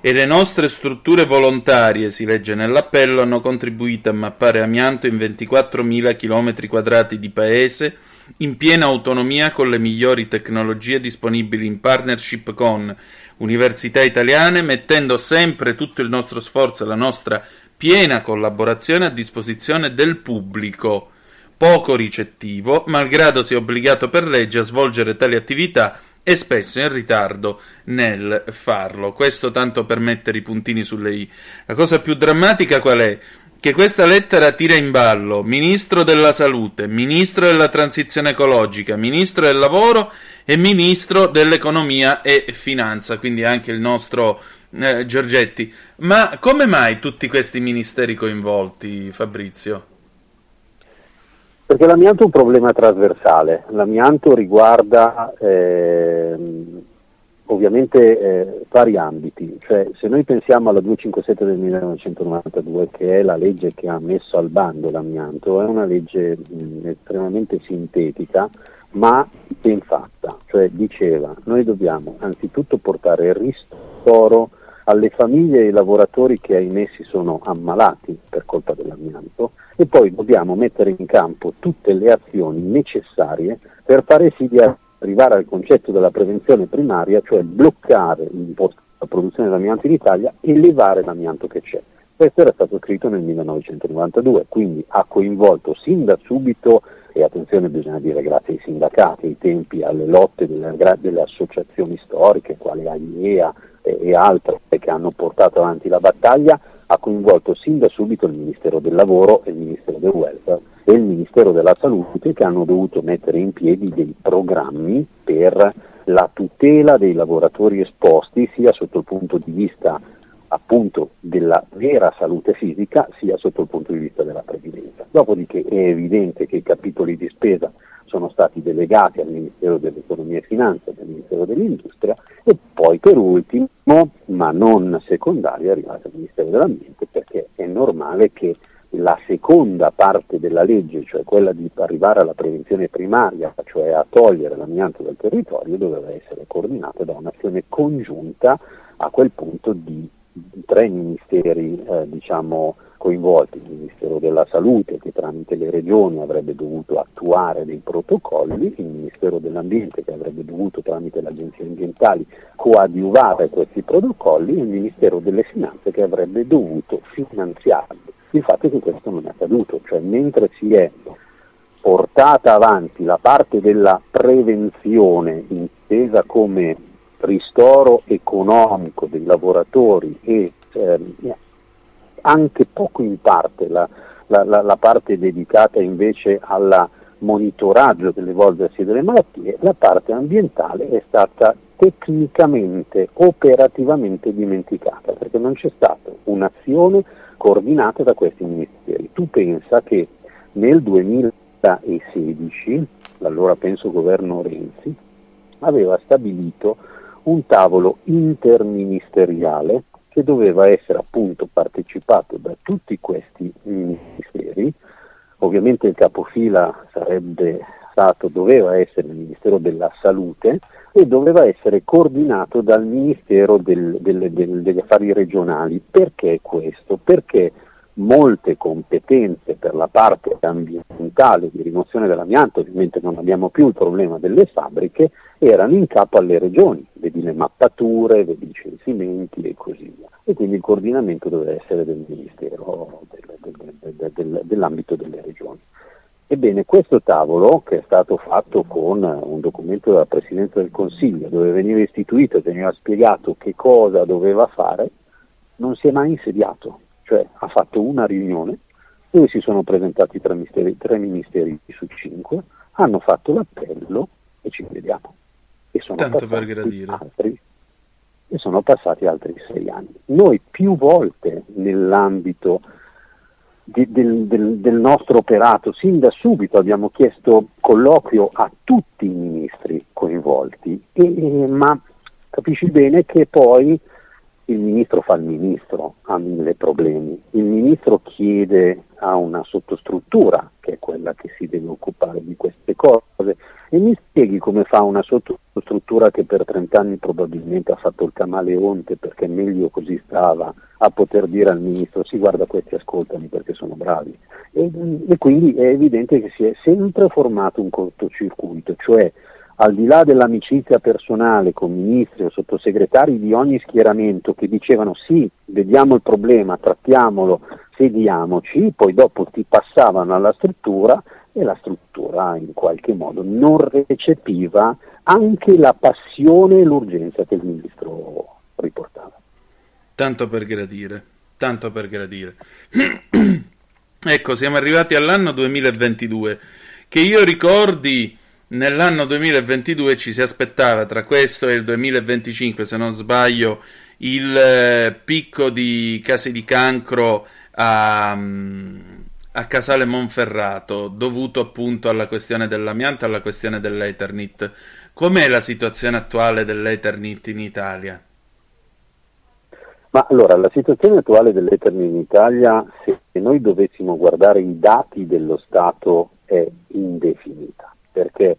e le nostre strutture volontarie, si legge nell'appello, hanno contribuito a mappare amianto in 24.000 km quadrati di paese in piena autonomia con le migliori tecnologie disponibili in partnership con università italiane, mettendo sempre tutto il nostro sforzo e la nostra piena collaborazione a disposizione del pubblico, poco ricettivo, malgrado sia obbligato per legge a svolgere tali attività e spesso in ritardo nel farlo. Questo tanto per mettere i puntini sulle i. La cosa più drammatica qual è? Che questa lettera tira in ballo Ministro della Salute, Ministro della Transizione Ecologica, Ministro del Lavoro e Ministro dell'Economia e Finanza, quindi anche il nostro eh, Giorgetti. Ma come mai tutti questi ministeri coinvolti, Fabrizio? Perché l'amianto è un problema trasversale, l'amianto riguarda ehm, ovviamente eh, vari ambiti, cioè se noi pensiamo alla 257 del 1992 che è la legge che ha messo al bando l'amianto, è una legge mh, estremamente sintetica ma ben fatta, cioè diceva noi dobbiamo anzitutto portare il ristoro alle famiglie e ai lavoratori che ahimè si sono ammalati per colpa dell'amianto e poi dobbiamo mettere in campo tutte le azioni necessarie per fare sì di arrivare al concetto della prevenzione primaria, cioè bloccare la produzione dell'amianto in Italia e levare l'amianto che c'è. Questo era stato scritto nel 1992, quindi ha coinvolto sin da subito, e attenzione bisogna dire grazie ai sindacati, ai tempi, alle lotte delle, delle associazioni storiche, quali AIEA e, altre che hanno portato avanti la battaglia, ha coinvolto sin da subito il Ministero del Lavoro e il Ministero del Welfare e il Ministero della Salute che hanno dovuto mettere in piedi dei programmi per la tutela dei lavoratori esposti sia sotto il punto di vista appunto della vera salute fisica sia sotto il punto di vista della previdenza. Dopodiché è evidente che i capitoli di spesa sono stati delegati al Ministero dell'Economia e Finanza e al Ministero dell'Industria e poi per ultimo, ma non secondario, è arrivato al Ministero dell'Ambiente perché è normale che la seconda parte della legge, cioè quella di arrivare alla prevenzione primaria, cioè a togliere l'amianto dal territorio, doveva essere coordinata da un'azione congiunta a quel punto di tre ministeri eh, diciamo, coinvolti, il Ministero della Salute che tramite le regioni avrebbe dovuto attuare dei protocolli, il Ministero dell'Ambiente che avrebbe dovuto tramite le agenzie ambientali coadiuvare questi protocolli e il Ministero delle Finanze che avrebbe dovuto finanziarli. Il fatto è che questo non è accaduto, cioè mentre si è portata avanti la parte della prevenzione intesa come ristoro economico dei lavoratori e ehm, anche poco in parte la, la, la, la parte dedicata invece al monitoraggio dell'evolversi delle malattie, la parte ambientale è stata tecnicamente, operativamente dimenticata, perché non c'è stata un'azione coordinata da questi ministeri. Tu pensa che nel 2016, l'allora penso governo Renzi, aveva stabilito un tavolo interministeriale che doveva essere appunto partecipato da tutti questi ministeri, ovviamente il capofila sarebbe stato, doveva essere il Ministero della Salute e doveva essere coordinato dal Ministero del, del, del, degli Affari Regionali. Perché questo? Perché molte competenze per la parte ambientale di rimozione dell'amianto, ovviamente non abbiamo più il problema delle fabbriche, erano in capo alle regioni, vedi le mappature, vedi i censimenti e così via. E quindi il coordinamento doveva essere del Ministero del, del, del, dell'ambito delle regioni. Ebbene, questo tavolo, che è stato fatto con un documento della Presidenza del Consiglio, dove veniva istituito e veniva spiegato che cosa doveva fare, non si è mai insediato cioè ha fatto una riunione dove si sono presentati tre ministeri, tre ministeri su cinque, hanno fatto l'appello e ci vediamo. E sono Tanto per gradire. Altri, e sono passati altri sei anni. Noi più volte nell'ambito di, del, del, del, nostro operato, sin da subito abbiamo chiesto colloquio a tutti i ministri coinvolti, e, ma capisci bene che poi il ministro fa il ministro, ha mille problemi, il ministro chiede a una sottostruttura, che è quella che si deve occupare di queste cose, e mi spieghi come fa una sottostruttura che per 30 anni probabilmente ha fatto il camaleonte perché meglio così stava a poter dire al ministro sì guarda questi ascoltami perché sono bravi. E, e quindi è evidente che si è sempre formato un cortocircuito, cioè al di là dell'amicizia personale con ministri o sottosegretari di ogni schieramento che dicevano sì, vediamo il problema, trattiamolo, sediamoci, poi dopo ti passavano alla struttura e la struttura in qualche modo non recepiva anche la passione e l'urgenza che il ministro riportava. Tanto per gradire, tanto per gradire. ecco, siamo arrivati all'anno 2022, che io ricordi Nell'anno 2022 ci si aspettava tra questo e il 2025, se non sbaglio, il eh, picco di casi di cancro a, mm, a Casale Monferrato, dovuto appunto alla questione dell'amianto e alla questione dell'Eternit. Com'è la situazione attuale dell'Eternit in Italia? Ma allora, la situazione attuale dell'Eternit in Italia, se noi dovessimo guardare i dati dello Stato, è indefinita perché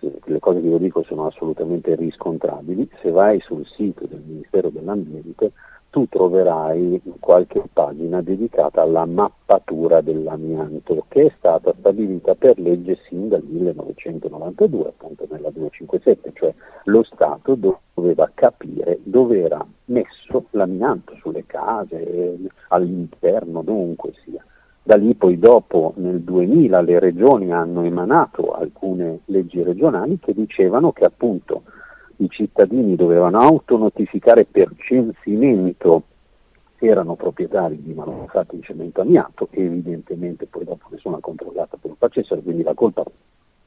le cose che io dico sono assolutamente riscontrabili, se vai sul sito del Ministero dell'Ambiente tu troverai qualche pagina dedicata alla mappatura dell'amianto che è stata stabilita per legge sin dal 1992, appunto nella 257, cioè lo Stato doveva capire dove era messo l'amianto sulle case, all'interno, dovunque sia. Da lì poi dopo nel 2000 le regioni hanno emanato alcune leggi regionali che dicevano che appunto i cittadini dovevano autonotificare per censimento. Se erano proprietari di manufatti di cemento amianto e evidentemente poi dopo nessuno ha controllato che lo facessero, quindi la colpa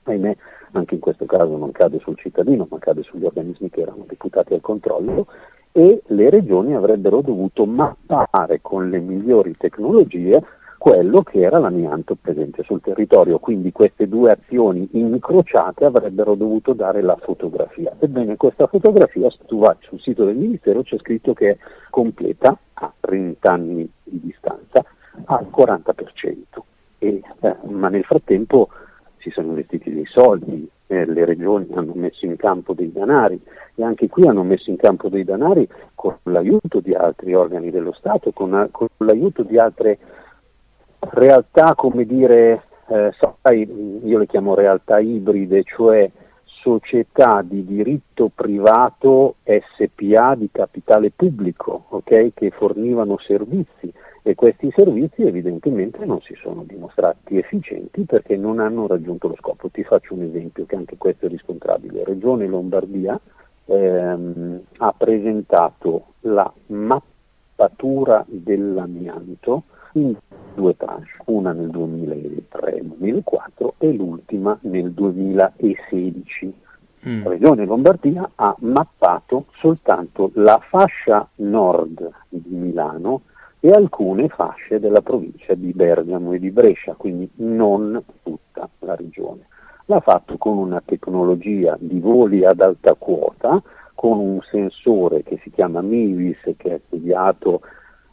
ahimè anche in questo caso non cade sul cittadino ma cade sugli organismi che erano deputati al controllo e le regioni avrebbero dovuto mappare con le migliori tecnologie quello che era l'amianto presente sul territorio, quindi queste due azioni incrociate avrebbero dovuto dare la fotografia. Ebbene, questa fotografia, se tu vai sul sito del Ministero, c'è scritto che è completa a 30 anni di distanza, al 40%. E, eh, ma nel frattempo si sono investiti dei soldi, eh, le regioni hanno messo in campo dei denari e anche qui hanno messo in campo dei denari con l'aiuto di altri organi dello Stato, con, con l'aiuto di altre realtà, come dire, eh, sai, io le chiamo realtà ibride, cioè società di diritto privato SPA di capitale pubblico, okay, che fornivano servizi e questi servizi evidentemente non si sono dimostrati efficienti perché non hanno raggiunto lo scopo. Ti faccio un esempio che anche questo è riscontrabile. Regione Lombardia ehm, ha presentato la mappatura dell'amianto in due tranche, una nel 2003-2004 e l'ultima nel 2016. Mm. La Regione Lombardia ha mappato soltanto la fascia nord di Milano e alcune fasce della provincia di Bergamo e di Brescia, quindi non tutta la regione. L'ha fatto con una tecnologia di voli ad alta quota, con un sensore che si chiama MIVIS, che è studiato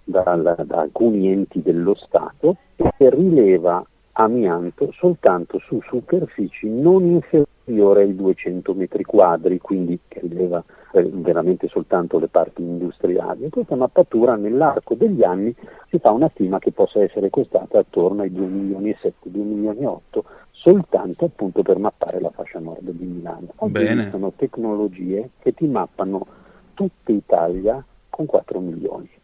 dal, da alcuni enti dello Stato, che rileva amianto soltanto su superfici non inferiori ai 200 metri quadri, quindi che rileva eh, veramente soltanto le parti industriali. In questa mappatura nell'arco degli anni si fa una stima che possa essere costata attorno ai 2 milioni e 7, 2 milioni e 8, soltanto appunto per mappare la fascia nord di Milano. Oggi Bene. sono tecnologie che ti mappano tutta Italia con 4 milioni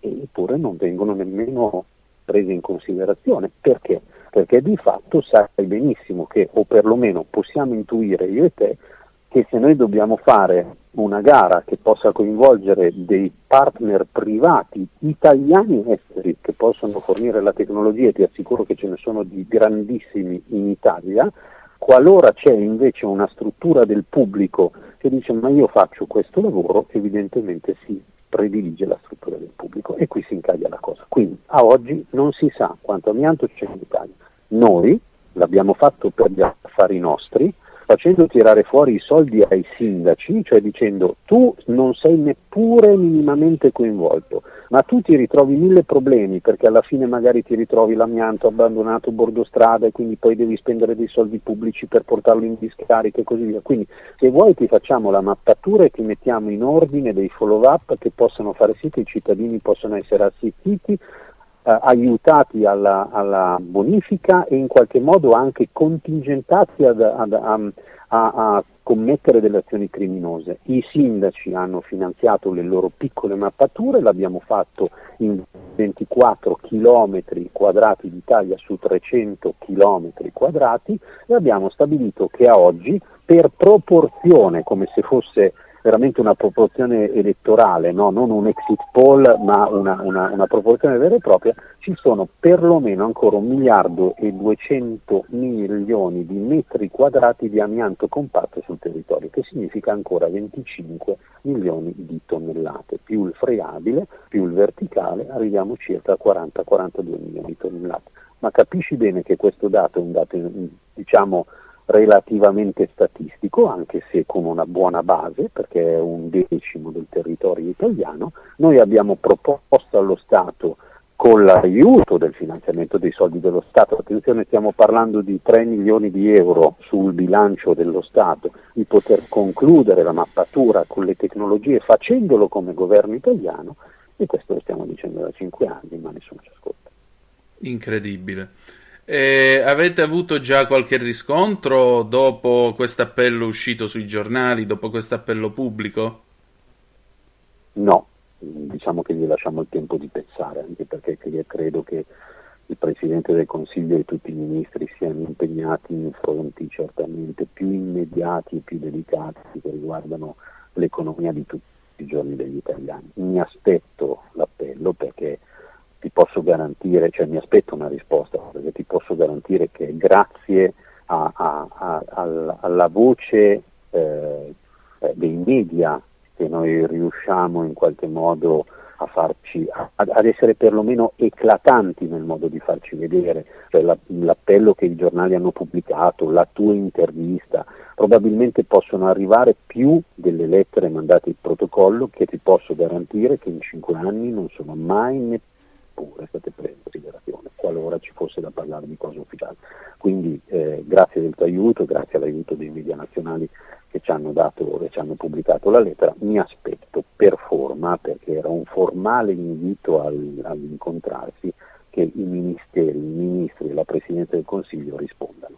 eppure non vengono nemmeno prese in considerazione. Perché? Perché di fatto sai benissimo che, o perlomeno possiamo intuire io e te, che se noi dobbiamo fare una gara che possa coinvolgere dei partner privati italiani e esteri che possono fornire la tecnologia, e ti assicuro che ce ne sono di grandissimi in Italia, qualora c'è invece una struttura del pubblico che dice ma io faccio questo lavoro, evidentemente si predilige la struttura del pubblico e qui si incaglia la cosa. Quindi a oggi non si sa quanto amianto c'è in Italia. Noi l'abbiamo fatto per gli affari nostri, facendo tirare fuori i soldi ai sindaci, cioè dicendo tu non sei neppure minimamente coinvolto, ma tu ti ritrovi mille problemi perché alla fine magari ti ritrovi l'amianto abbandonato bordo strada e quindi poi devi spendere dei soldi pubblici per portarlo in discarica e così via. Quindi se vuoi ti facciamo la mappatura e ti mettiamo in ordine dei follow up che possano fare sì che i cittadini possano essere assistiti eh, aiutati alla, alla, bonifica e in qualche modo anche contingentati ad, ad, a, a, a, commettere delle azioni criminose. I sindaci hanno finanziato le loro piccole mappature, l'abbiamo fatto in 24 km quadrati d'Italia su 300 km quadrati e abbiamo stabilito che a oggi per proporzione, come se fosse veramente una proporzione elettorale, no? non un exit poll, ma una, una, una, proporzione vera e propria, ci sono perlomeno ancora un miliardo e 200 milioni di metri quadrati di amianto compatto sul territorio, che significa ancora 25 milioni di tonnellate, più il freabile, più il verticale, arriviamo circa a 40-42 milioni di tonnellate. Ma capisci bene che questo dato è un dato, diciamo, relativamente statistico, anche se con una buona base, perché è un decimo del territorio italiano. Noi abbiamo proposto allo Stato, con l'aiuto del finanziamento dei soldi dello Stato, attenzione stiamo parlando di 3 milioni di euro sul bilancio dello Stato, di poter concludere la mappatura con le tecnologie facendolo come governo italiano e questo lo stiamo dicendo da 5 anni, ma nessuno ci ascolta. Incredibile. Eh, avete avuto già qualche riscontro dopo questo appello uscito sui giornali, dopo questo appello pubblico? No, diciamo che gli lasciamo il tempo di pensare, anche perché credo che il Presidente del Consiglio e tutti i ministri siano impegnati in fronti certamente più immediati e più delicati che riguardano l'economia di tutti i giorni degli italiani. Mi aspetto l'appello perché ti posso garantire, cioè mi aspetto una risposta, perché ti posso garantire che grazie a, a, a, alla, voce eh, dei media che noi riusciamo in qualche modo a farci, ad essere perlomeno eclatanti nel modo di farci vedere, cioè la, l'appello che i giornali hanno pubblicato, la tua intervista, probabilmente possono arrivare più delle lettere mandate in protocollo che ti posso garantire che in cinque anni non sono mai neppure state prese in considerazione. sera ci fosse da parlare di cose ufficiali. Quindi eh, grazie del tuo aiuto, grazie all'aiuto dei media nazionali che ci hanno dato e ci hanno pubblicato la lettera, mi aspetto per forma, perché era un formale invito al, all'incontrarsi, che i ministeri, i ministri e la Presidenza del Consiglio rispondano.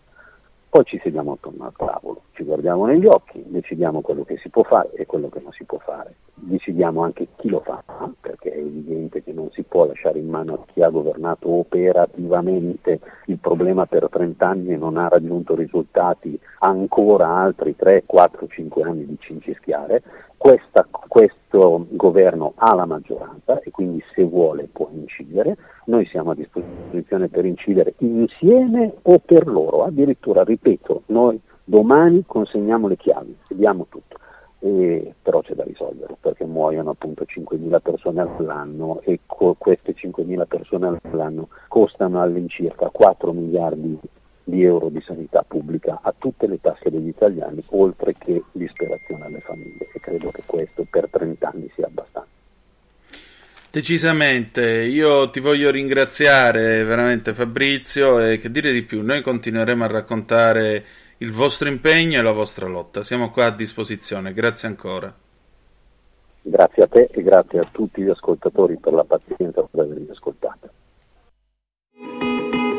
Poi ci sediamo attorno al tavolo, ci guardiamo negli occhi, decidiamo quello che si può fare e quello che non si può fare. Decidiamo anche chi lo fa, perché è evidente che non si può lasciare in mano a chi ha governato operativamente il problema per 30 anni e non ha raggiunto risultati ancora altri 3, 4, 5 anni di cincischiare. Questa, questo governo ha la maggioranza e quindi se vuole può incidere, noi siamo a disposizione per incidere insieme o per loro, addirittura ripeto, noi domani consegniamo le chiavi e diamo tutto. E, però c'è da risolvere perché muoiono appunto 5.000 persone all'anno e co- queste 5.000 persone all'anno costano all'incirca 4 miliardi di euro di sanità pubblica a tutte le tasche degli italiani, oltre che disperazione alle famiglie. E credo che questo per 30 anni sia abbastanza. Decisamente, io ti voglio ringraziare veramente Fabrizio e che dire di più, noi continueremo a raccontare il vostro impegno e la vostra lotta, siamo qua a disposizione, grazie ancora. Grazie a te e grazie a tutti gli ascoltatori per la pazienza per avermi ascoltato.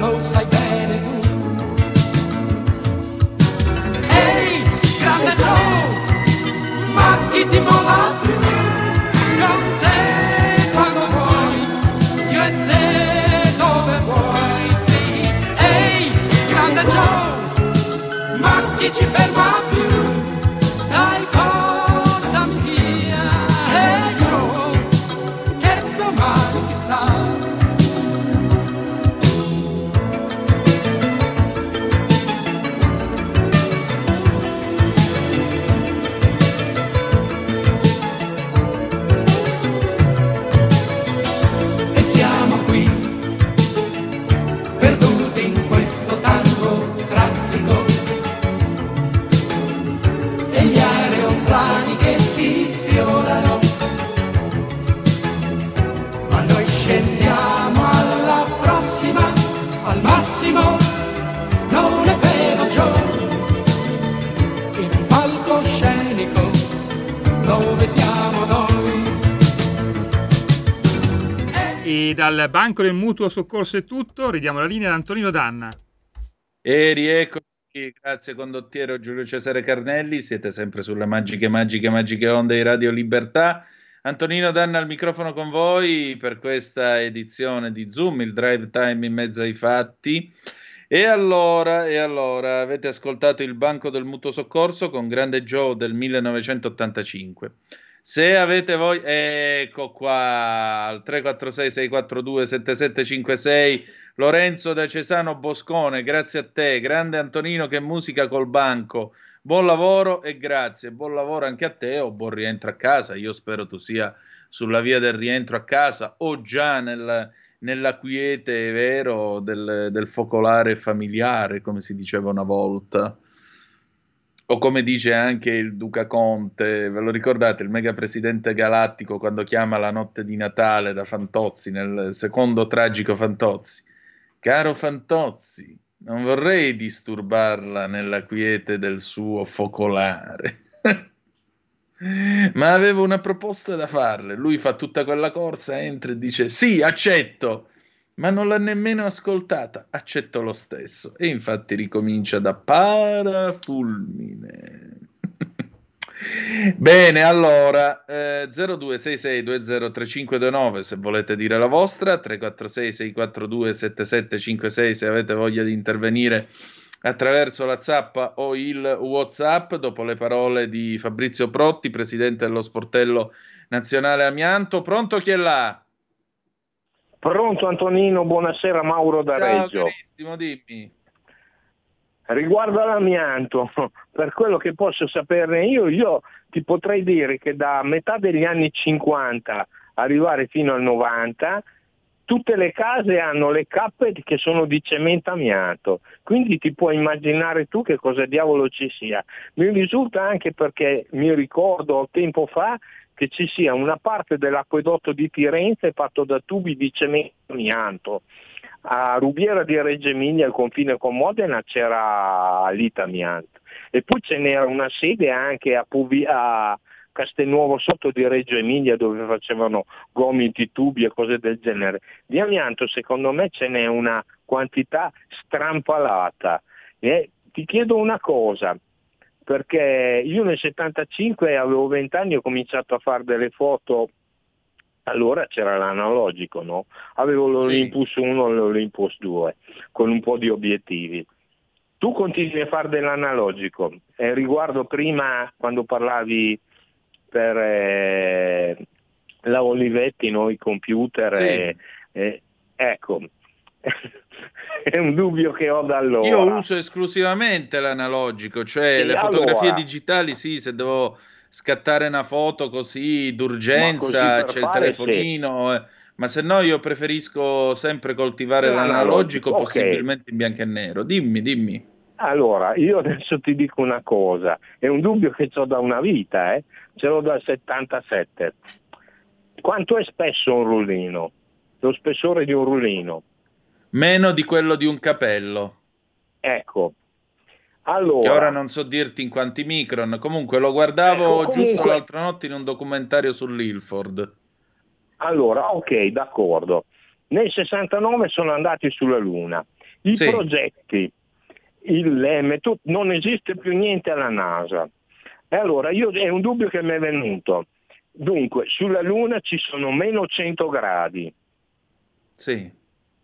Lo sai dal banco del mutuo soccorso è tutto, ridiamo la linea ad Antonino Danna. E rieccoci, grazie condottiero Giulio Cesare Carnelli, siete sempre sulle magiche, magiche, magiche onde di Radio Libertà. Antonino Danna al microfono con voi per questa edizione di Zoom, il drive time in mezzo ai fatti. E allora, e allora, avete ascoltato il Banco del Mutuo Soccorso con Grande Joe del 1985. Se avete voi, ecco qua, al 346-642-7756, Lorenzo da Cesano Boscone, grazie a te, grande Antonino che musica col banco, buon lavoro e grazie, buon lavoro anche a te o buon rientro a casa, io spero tu sia sulla via del rientro a casa o già nel, nella quiete, vero, del, del focolare familiare, come si diceva una volta. O come dice anche il Duca Conte, ve lo ricordate, il mega presidente galattico quando chiama la notte di Natale da Fantozzi, nel secondo tragico Fantozzi. Caro Fantozzi, non vorrei disturbarla nella quiete del suo focolare. Ma avevo una proposta da farle. Lui fa tutta quella corsa, entra e dice sì, accetto, ma non l'ha nemmeno ascoltata, accetto lo stesso. E infatti ricomincia da parafulmine. Bene, allora eh, 0266203529 se volete dire la vostra, 346 642 7756 se avete voglia di intervenire attraverso la zappa o il WhatsApp dopo le parole di Fabrizio Protti, presidente dello sportello nazionale Amianto. Pronto chi è là? Pronto Antonino, buonasera Mauro da Ciao Reggio. carissimo, dimmi. Riguardo all'amianto, per quello che posso saperne io, io ti potrei dire che da metà degli anni 50 arrivare fino al 90 tutte le case hanno le cappe che sono di cemento amianto, quindi ti puoi immaginare tu che cosa diavolo ci sia. Mi risulta anche perché mi ricordo tempo fa che ci sia una parte dell'acquedotto di Firenze fatto da tubi di cemento amianto. A Rubiera di Reggio Emilia, al confine con Modena, c'era l'Itamianto. E poi ce n'era una sede anche a, Puvi- a Castelnuovo sotto di Reggio Emilia dove facevano gomiti, tubi e cose del genere. Di amianto secondo me ce n'è una quantità strampalata. E ti chiedo una cosa, perché io nel 75 avevo 20 anni e ho cominciato a fare delle foto allora c'era l'analogico, no? Avevo l'Olympus 1 e l'Olympus 2 con un po' di obiettivi. Tu continui a fare dell'analogico. E riguardo prima quando parlavi per eh, la Olivetti, no? i computer, Sì. e- e- ecco, è un dubbio che ho da allora. Io uso esclusivamente l'analogico, cioè Sì, le fotografie allora. digitali, sì, se devo scattare una foto così d'urgenza, così c'è il telefonino, eh, ma se no io preferisco sempre coltivare L'analogico, l'analogico, ok. possibilmente in bianco e nero. Dimmi, dimmi. Allora, io adesso ti dico una cosa, è un dubbio che ho da una vita, eh? ce l'ho dal 77. Quanto è spesso un rullino? Lo spessore di un rullino? Meno di quello di un capello, Ecco. che Allora, ora non so dirti in quanti micron. Comunque lo guardavo Ecco, giusto comunque- l'altra notte in un documentario sull'Ilford. allora, ok, d'accordo. Nel 69 sono andati sulla Luna. I Sì. progetti, il METO, non esiste più niente alla NASA. E allora io, è un dubbio che mi è venuto. Dunque, sulla Luna ci sono meno 100 gradi. Sì.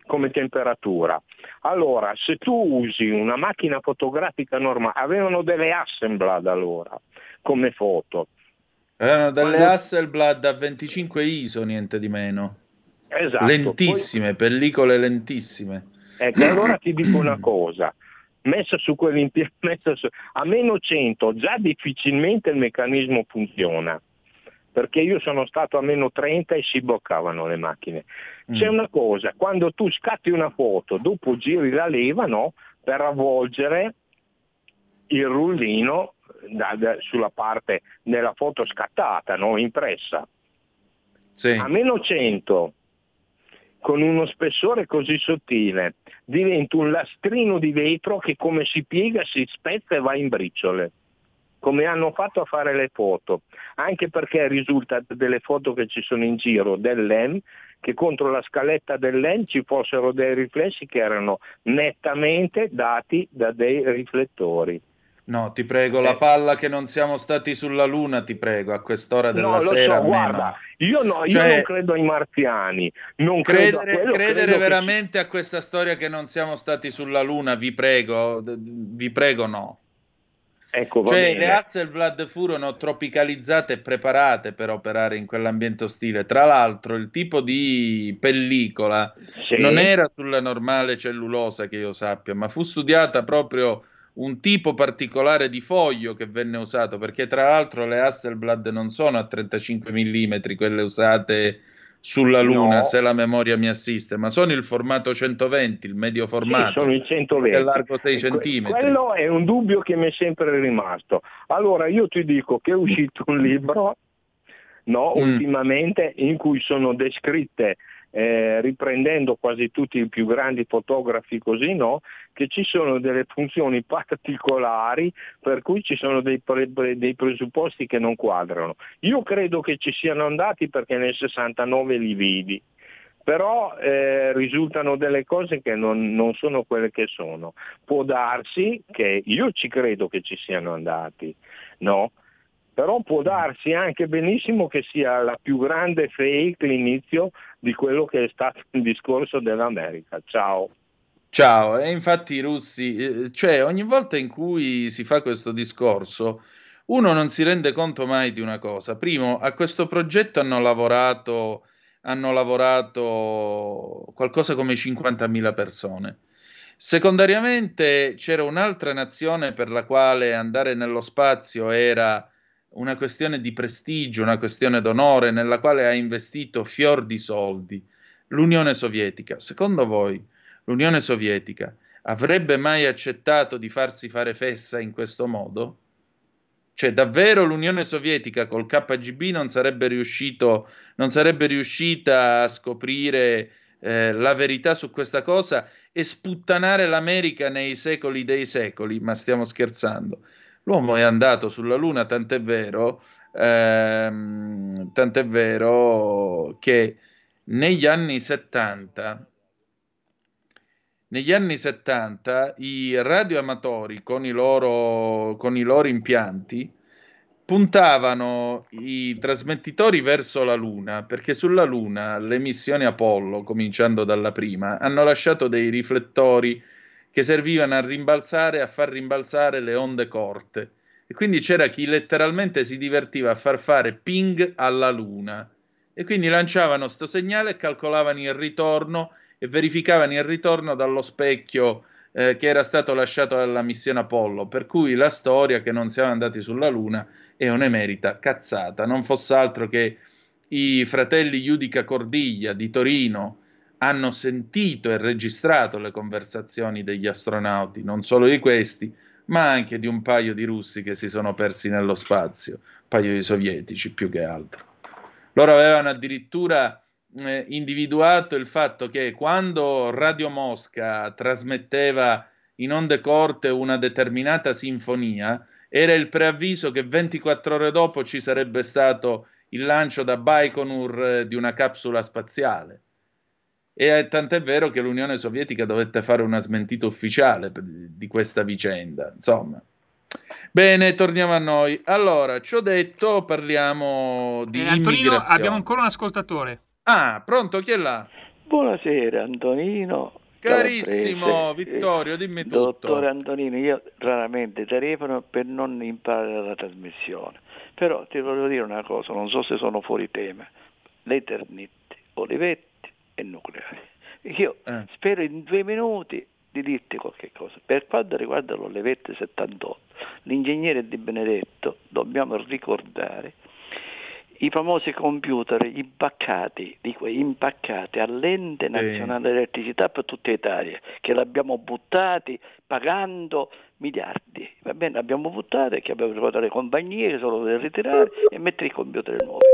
Come temperatura. Allora, se tu usi una macchina fotografica normale, avevano delle Hasselblad allora come foto. Erano delle Quando- Hasselblad a 25 ISO, niente di meno. Esatto. Lentissime, pellicole lentissime. Poi- ecco, allora ti dico una cosa. Messa su quell'impianto, a meno 100 già difficilmente il meccanismo funziona, perché io sono stato a meno 30 e si bloccavano le macchine. C'è Mm. una cosa, quando tu scatti una foto, dopo giri la leva no, per avvolgere il rullino da- da- sulla parte della foto scattata, no, impressa. Sì. A meno 100, con uno spessore così sottile, diventa un lastrino di vetro che come si piega si spezza e va in briciole come hanno fatto a fare le foto, anche perché risulta delle foto che ci sono in giro dell'EM che contro la scaletta dell'EM ci fossero dei riflessi che erano nettamente dati da dei riflettori. No, ti prego, la palla che non siamo stati sulla Luna, ti prego, a quest'ora della No, lo sera. so, guarda, io, no, io Cioè- non credo ai marziani, non credo a Credere, quello, credere credo che veramente a questa storia che non siamo stati sulla Luna, vi prego, vi prego no. Ecco, Cioè, bene. le Hasselblad furono tropicalizzate e preparate per operare in quell'ambiente ostile. Tra l'altro, il tipo di pellicola Sì. non era sulla normale cellulosa che io sappia, ma fu studiata proprio un tipo particolare di foglio che venne usato, perché tra l'altro le Hasselblad non sono a 35 mm, quelle usate sulla Luna, No. se la memoria mi assiste, ma sono il formato 120, il medio formato, Sì, sono i 120. che è largo 6 Que- centimetri. Quello è un dubbio che mi è sempre rimasto. Allora io ti dico che è uscito un libro no, Mm. ultimamente in cui sono descritte, eh, riprendendo quasi tutti i più grandi fotografi così, no, che ci sono delle funzioni particolari per cui ci sono dei, pre- dei presupposti che non quadrano. Io credo che ci siano andati perché nel 69 li vidi però eh, risultano delle cose che non, non sono quelle che sono. Può darsi che io ci credo che ci siano andati, no? Però può darsi anche benissimo che sia la più grande fake l'inizio di quello che è stato il discorso dell'America. Ciao. Ciao, e infatti i russi, eh, cioè ogni volta in cui si fa questo discorso, uno non si rende conto mai di una cosa. Primo, a questo progetto hanno lavorato, hanno lavorato qualcosa come 50.000 persone. Secondariamente c'era un'altra nazione per la quale andare nello spazio era una questione di prestigio, una questione d'onore, nella quale ha investito fior di soldi, l'Unione Sovietica. Secondo voi l'Unione Sovietica avrebbe mai accettato di farsi fare fessa in questo modo? Cioè, davvero l'Unione Sovietica col KGB non sarebbe, riuscito, non sarebbe riuscita a scoprire eh, la verità su questa cosa e sputtanare l'America nei secoli dei secoli? Ma stiamo scherzando. L'uomo è andato sulla Luna, tant'è vero, ehm, tant'è vero che negli anni 70 negli anni 70 i radioamatori con i loro, con i loro impianti puntavano i trasmettitori verso la Luna, perché sulla Luna le missioni Apollo, cominciando dalla prima, hanno lasciato dei riflettori che servivano a rimbalzare, a far rimbalzare le onde corte. E quindi c'era chi letteralmente si divertiva a far fare ping alla Luna. E quindi lanciavano sto segnale e calcolavano il ritorno e verificavano il ritorno dallo specchio eh, che era stato lasciato dalla missione Apollo, per cui la storia che non siamo andati sulla Luna è un'emerita cazzata, non fosse altro che i fratelli Judica Cordiglia di Torino hanno sentito e registrato le conversazioni degli astronauti, non solo di questi, ma anche di un paio di russi che si sono persi nello spazio, un paio di sovietici più che altro. Loro avevano addirittura eh, individuato il fatto che quando Radio Mosca trasmetteva in onde corte una determinata sinfonia, era il preavviso che 24 ore dopo ci sarebbe stato il lancio da Baikonur eh, di una capsula spaziale. E tant'è vero che l'Unione Sovietica dovette fare una smentita ufficiale di questa vicenda. Insomma. Bene, torniamo a noi. Allora, ciò detto, parliamo di Eh, Antonino, immigrazione. abbiamo ancora un ascoltatore. Ah, pronto? Chi è là? Buonasera Antonino. Carissimo. Vittorio, dimmi tutto. Dottore Antonino, io raramente telefono per non imparare la trasmissione, però ti voglio dire una cosa, non so se sono fuori tema, l'Eternit, Olivetti e nucleari. Io Eh. spero in due minuti di dirti qualche cosa. Per quanto riguarda l'Olivetti 78, l'ingegnere Di Benedetto, dobbiamo ricordare i famosi computer impaccati, dico impaccati all'ente nazionale dell'elettricità per tutta Italia, che l'abbiamo buttati pagando miliardi. Va bene, l'abbiamo buttati, che abbiamo trovato le compagnie che sono dovute ritirare e mettere i computer nuovi.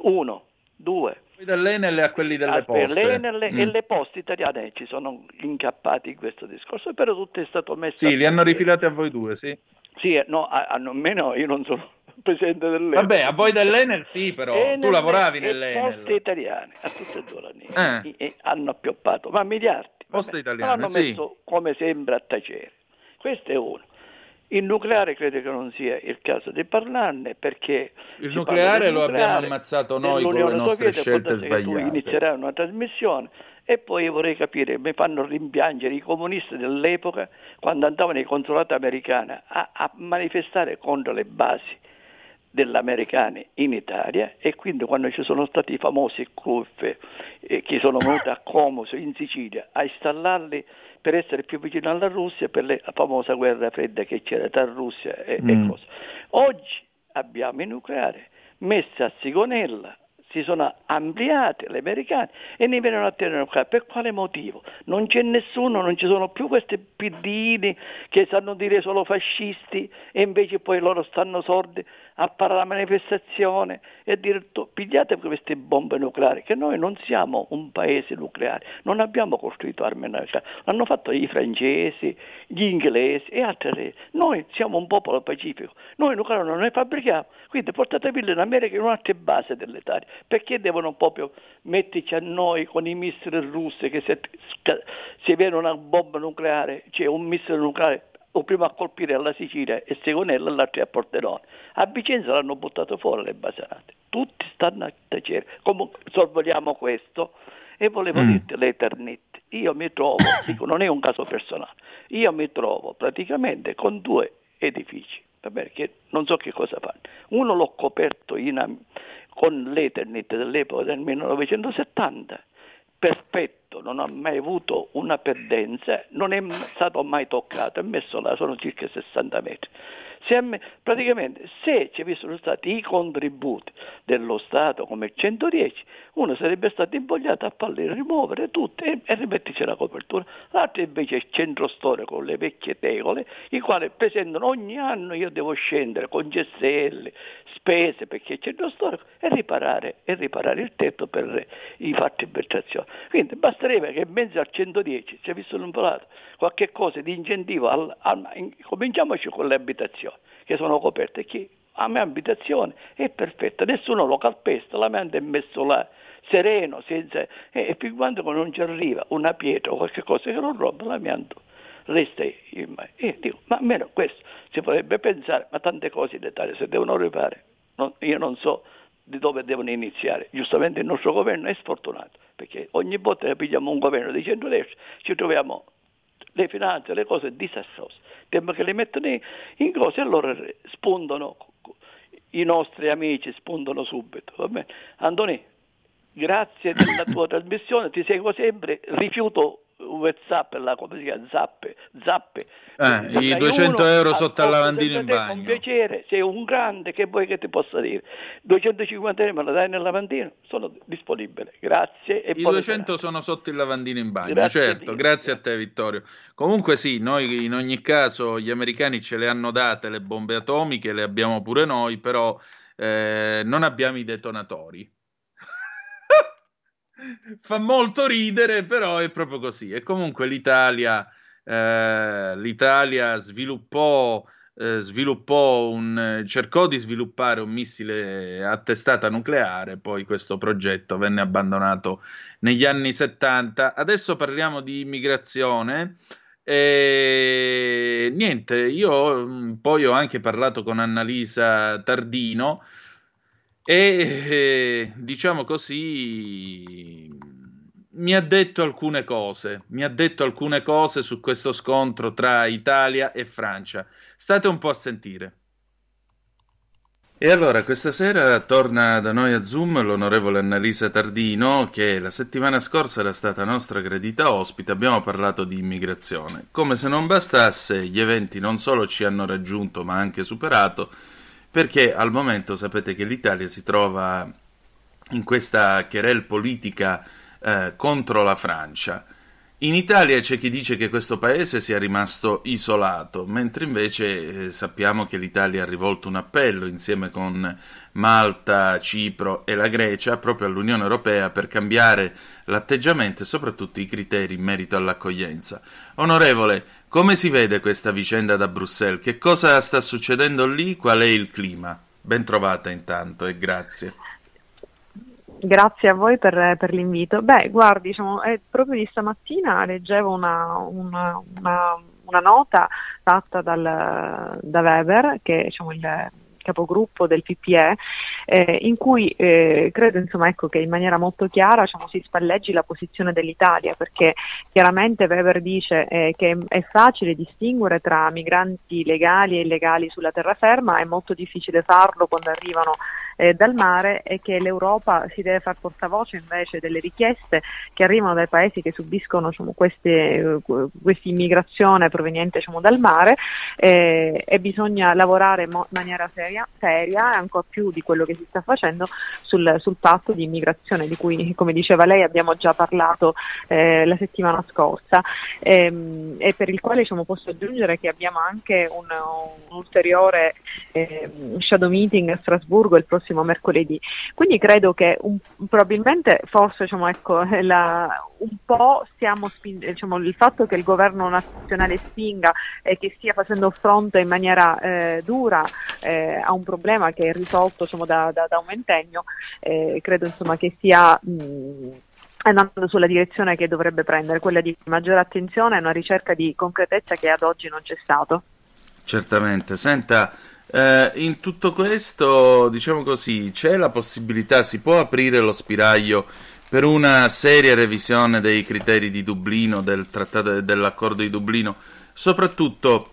Uno, due. Dall'Enel a quelli delle Ah, per poste. l'Enel e Mm. le poste italiane ci sono incappati in questo discorso, però tutto è stato messo Sì, a li hanno rifilati a voi due, sì. Sì, eh, no, a, a meno io non sono presidente dell'Enel. Vabbè, a voi dell'Enel sì, però. Enel tu lavoravi e nell'Enel. Poste italiane, a tutte e due le anni, Eh. e- e hanno appioppato, ma miliardi. Poste italiane, l'hanno sì. messo come sembra a tacere. Questo è uno. Il nucleare credo che non sia il caso di parlarne perché Il nucleare del lo abbiamo nucleare, ammazzato noi con le nostre Sovietica, scelte che tu sbagliate. inizierai una trasmissione e poi vorrei capire, mi fanno rimpiangere i comunisti dell'epoca quando andavano ai consolati americani a, a manifestare contro le basi degli americani in Italia e quindi quando ci sono stati i famosi CUF eh, che sono venuti a Como in Sicilia a installarli per essere più vicino alla Russia per le- la famosa guerra fredda che c'era tra Russia e, e Mm. cose. Oggi abbiamo i nucleari messi a Sigonella, si sono ampliati gli americani e ne vengono a tenere nucleare. Per quale motivo? Non c'è nessuno, non ci sono più questi piddini che sanno dire solo fascisti e invece poi loro stanno sordi a fare la manifestazione e a dire "Tu, pigliate queste bombe nucleari, che noi non siamo un paese nucleare, non abbiamo costruito armi nucleari, l'hanno fatto i francesi, gli inglesi e altri. Noi siamo un popolo pacifico, noi nucleare non ne fabbrichiamo, quindi portatevelo in America in un'altra base dell'Italia, perché devono proprio metterci a noi con i missili russi che se, se viene una bomba nucleare, cioè un missile nucleare o prima a colpire alla Sicilia e Segonella e l'altro a Pordenone. A Vicenza l'hanno buttato fuori le basanate. Tutti stanno a tacere. Comunque sorvoliamo questo e volevo Mm. dirti l'Ethernet. Io mi trovo, dico, non è un caso personale, io mi trovo praticamente con due edifici, va bene, che non so che cosa fanno. Uno l'ho coperto in con l'Ethernet dell'epoca del 1970, perfetto, non ha mai avuto una perdenza, non è stato mai toccato, è messo là, sono circa 60 metri. Praticamente se ci fossero stati i contributi dello Stato come il 110, uno sarebbe stato invogliato a farli rimuovere tutti e, e rimetterci la copertura. L'altro invece è il centro storico le vecchie tegole, i quali presentano ogni anno, io devo scendere con GSL, spese perché è il centro storico e riparare, e riparare il tetto per i fatti in bersazione. Quindi basterebbe che in mezzo al 110 ci avessero imparato qualche cosa di incentivo, al- al- in- cominciamoci con le abitazioni che sono coperte, che a me abitazione è perfetta, nessuno lo calpesta, la mente è messo là sereno, senza, e, e fin quando non ci arriva una pietra o qualche cosa che non rompe, l'amianto resta in me. E dico, ma almeno questo si potrebbe pensare, ma tante cose in Italia si devono rifare, non- io non so di dove devono iniziare. Giustamente il nostro governo è sfortunato, perché ogni volta che pigliamo un governo di centrodestra ci troviamo le finanze, le cose disastrose. Tempo che le mettono in- cose e allora spuntano i nostri amici, spuntano subito. Va bene? Antoni, grazie della tua trasmissione, ti seguo sempre, rifiuto Whatsapp, la, come si chiama? Zappe, zappe. Eh, i Dai 200 uno, euro sotto al lavandino in te Con bagno. piacere, sei un grande, che vuoi che ti possa dire? 250 euro me la dai nel lavandino? Sono disponibile, grazie e I buona 200 sono sotto il lavandino in bagno, Grazie certo, Dio. grazie a te Vittorio. Comunque sì, noi in ogni caso gli americani ce le hanno date le bombe atomiche, le abbiamo pure noi, però eh, non abbiamo i detonatori. Fa molto ridere, però è proprio così. E comunque l'Italia, eh, l'Italia sviluppò, eh, sviluppò un, cercò di sviluppare un missile a testata nucleare, poi questo progetto venne abbandonato negli anni 70. Adesso parliamo di immigrazione. E niente, io mh, poi ho anche parlato con Annalisa Tardino e eh, diciamo così mi ha detto alcune cose, mi ha detto alcune cose su questo scontro tra Italia e Francia. State un po' a sentire. E allora, questa sera torna da noi a Zoom l'onorevole Annalisa Tardino, che la settimana scorsa era stata nostra gradita ospite. Abbiamo parlato di immigrazione. Come se non bastasse, gli eventi non solo ci hanno raggiunto, ma anche superato, perché al momento sapete che l'Italia si trova in questa querel politica eh, contro la Francia. In Italia c'è chi dice che questo paese sia rimasto isolato, mentre invece eh, sappiamo che l'Italia ha rivolto un appello insieme con Malta, Cipro e la Grecia proprio all'Unione Europea per cambiare l'atteggiamento e soprattutto i criteri in merito all'accoglienza. Onorevole, come si vede questa vicenda da Bruxelles? Che cosa sta succedendo lì? Qual è il clima? Ben trovata intanto e grazie. Grazie a voi per, per l'invito. Beh, guardi, diciamo, è proprio di stamattina leggevo una, una- una una nota fatta dal, da Weber, che diciamo, il capogruppo del PPE, eh, in cui eh, credo insomma, ecco, che in maniera molto chiara diciamo, si spalleggi la posizione dell'Italia, perché chiaramente Weber dice eh, che è facile distinguere tra migranti legali e illegali sulla terraferma, è molto difficile farlo quando arrivano eh, dal mare e che l'Europa si deve far portavoce invece delle richieste che arrivano dai paesi che subiscono diciamo, queste, questa immigrazione proveniente diciamo, dal mare eh, e bisogna lavorare in mo- maniera seria, seria e ancora più di quello che si sta facendo sul, sul patto di immigrazione di cui come diceva lei abbiamo già parlato eh, la settimana scorsa. Ehm, e per il quale diciamo, posso aggiungere che abbiamo anche un, un ulteriore eh, shadow meeting a Strasburgo il prossimo mercoledì. Quindi credo che un, probabilmente forse diciamo, ecco, la, un po' stiamo spingendo, diciamo, il fatto che il governo nazionale spinga e che stia facendo fronte in maniera eh, dura eh, a un problema che è risolto diciamo, da, da, da, un ventennio, eh, credo insomma, che sia mh, andando sulla direzione che dovrebbe prendere, quella di maggiore attenzione e una ricerca di concretezza che ad oggi non c'è stato. Certamente, senta, eh, in tutto questo, diciamo così, c'è la possibilità, si può aprire lo spiraglio per una seria revisione dei criteri di Dublino, del trattato, dell'accordo di Dublino, soprattutto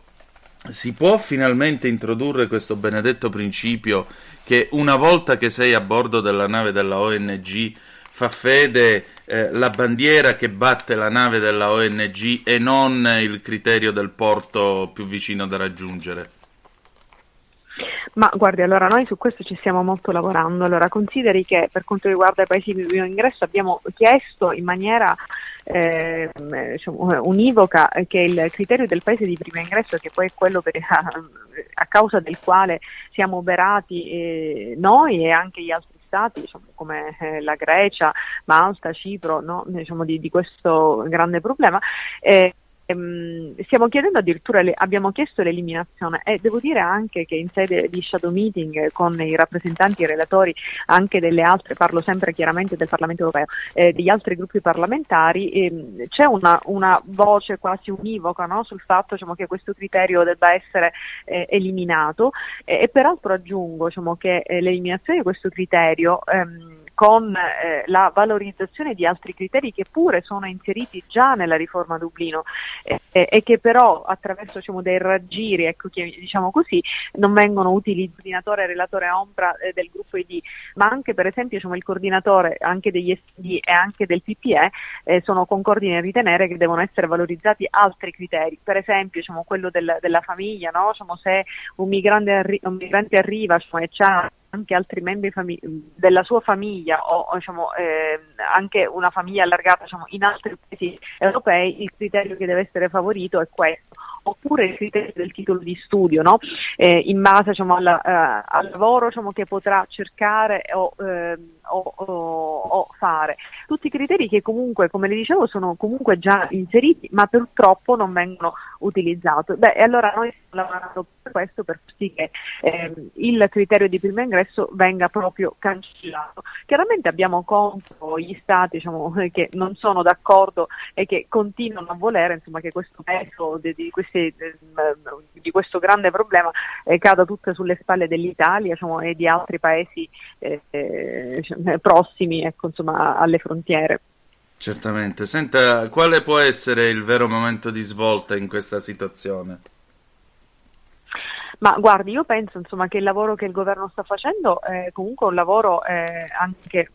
si può finalmente introdurre questo benedetto principio che una volta che sei a bordo della nave della ONG fa fede eh, la bandiera che batte la nave della ONG e non il criterio del porto più vicino da raggiungere? Ma guardi, allora noi su questo ci stiamo molto lavorando. Allora, consideri che per quanto riguarda i paesi di primo ingresso abbiamo chiesto in maniera eh, diciamo, univoca che il criterio del paese di primo ingresso, che poi è quello per, a, a, causa del quale siamo oberati eh, noi e anche gli altri stati diciamo, come eh, la Grecia, Malta, Cipro, no? diciamo, di, di, questo grande problema, eh, Ehm, stiamo chiedendo addirittura, le, abbiamo chiesto l'eliminazione e devo dire anche che in sede di shadow meeting con i rappresentanti e i relatori anche delle altre, parlo sempre chiaramente del Parlamento europeo, eh, degli altri gruppi parlamentari, ehm, c'è una, una, voce quasi univoca no, sul fatto diciamo, che questo criterio debba essere eh, eliminato. E, e, peraltro aggiungo diciamo, che eh, l'eliminazione di questo criterio ehm, con eh, la valorizzazione di altri criteri che pure sono inseriti già nella riforma Dublino eh, eh, e che però attraverso diciamo, dei raggiri, ecco, diciamo così, non vengono utilizzati il coordinatore e relatore ombra eh, del gruppo ID, ma anche per esempio diciamo, il coordinatore anche degli SD e anche del PPE eh, sono concordi nel ritenere che devono essere valorizzati altri criteri, per esempio diciamo, quello del, della famiglia, no? diciamo, se un migrante, arri- un migrante arriva e c'ha anche altri membri fami- della sua famiglia o, o diciamo, eh, anche una famiglia allargata diciamo, in altri paesi europei, il criterio che deve essere favorito è questo oppure il criterio del titolo di studio, no? eh, in base diciamo, alla, uh, al lavoro diciamo, che potrà cercare o, eh, o, o, fare. Tutti criteri che comunque, come le dicevo, sono comunque già inseriti, ma purtroppo non vengono utilizzati. Beh, e allora noi stiamo lavorando per questo, per far sì che eh, il criterio di primo ingresso venga proprio cancellato. Chiaramente abbiamo contro gli stati diciamo, che non sono d'accordo e che continuano a volere insomma, che questo peso di, di, questi, di questo grande problema eh, cada tutto sulle spalle dell'Italia diciamo, e di altri paesi eh, diciamo, prossimi ecco, insomma, alle frontiere. Certamente. Senta, quale può essere il vero momento di svolta in questa situazione? Ma guardi, io penso insomma, che il lavoro che il governo sta facendo è comunque un lavoro eh, anche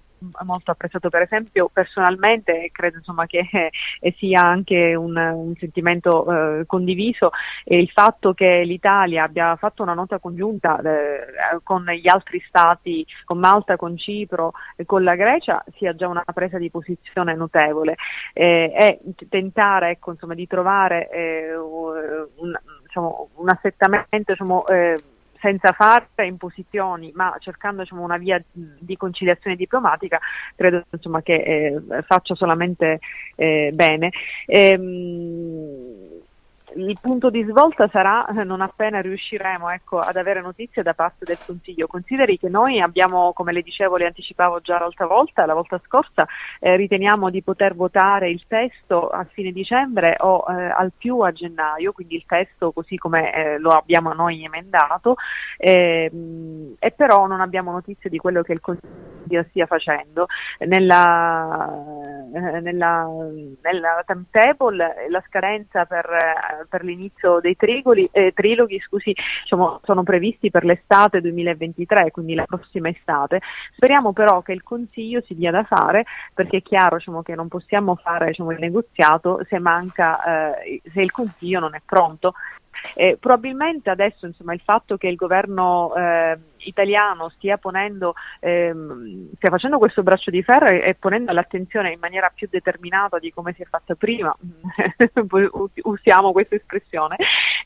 molto apprezzato. Per esempio personalmente credo insomma che eh, sia anche un, un sentimento eh, condiviso. E il fatto che l'Italia abbia fatto una nota congiunta eh, con gli altri stati, con Malta, con Cipro e con la Grecia sia già una presa di posizione notevole. E tentare ecco, insomma, di trovare eh, un, diciamo, un assettamento diciamo, eh, senza fare imposizioni, ma cercando diciamo, una via di conciliazione diplomatica, credo insomma, che eh, faccia solamente eh, bene. Ehm, il punto di svolta sarà eh, non appena riusciremo ecco, ad avere notizie da parte del Consiglio. Consideri che noi abbiamo, come le dicevo, le anticipavo già l'altra volta, la volta scorsa, eh, riteniamo di poter votare il testo a fine dicembre o eh, al più a gennaio, quindi il testo così come eh, lo abbiamo noi emendato, ehm, e però non abbiamo notizie di quello che il Consiglio stia facendo. Nella, eh, nella, nella timetable la scadenza per, eh, per l'inizio dei trigoli, eh, triloghi scusi, diciamo, sono previsti per l'estate 2023, quindi la prossima estate. Speriamo però che il Consiglio si dia da fare perché è chiaro diciamo, che non possiamo fare diciamo, il negoziato se manca, eh, se il Consiglio non è pronto. Eh, probabilmente adesso insomma, il fatto che il governo eh, italiano stia, ponendo, ehm, stia facendo questo braccio di ferro e, e ponendo l'attenzione in maniera più determinata di come si è fatta prima, usiamo questa espressione,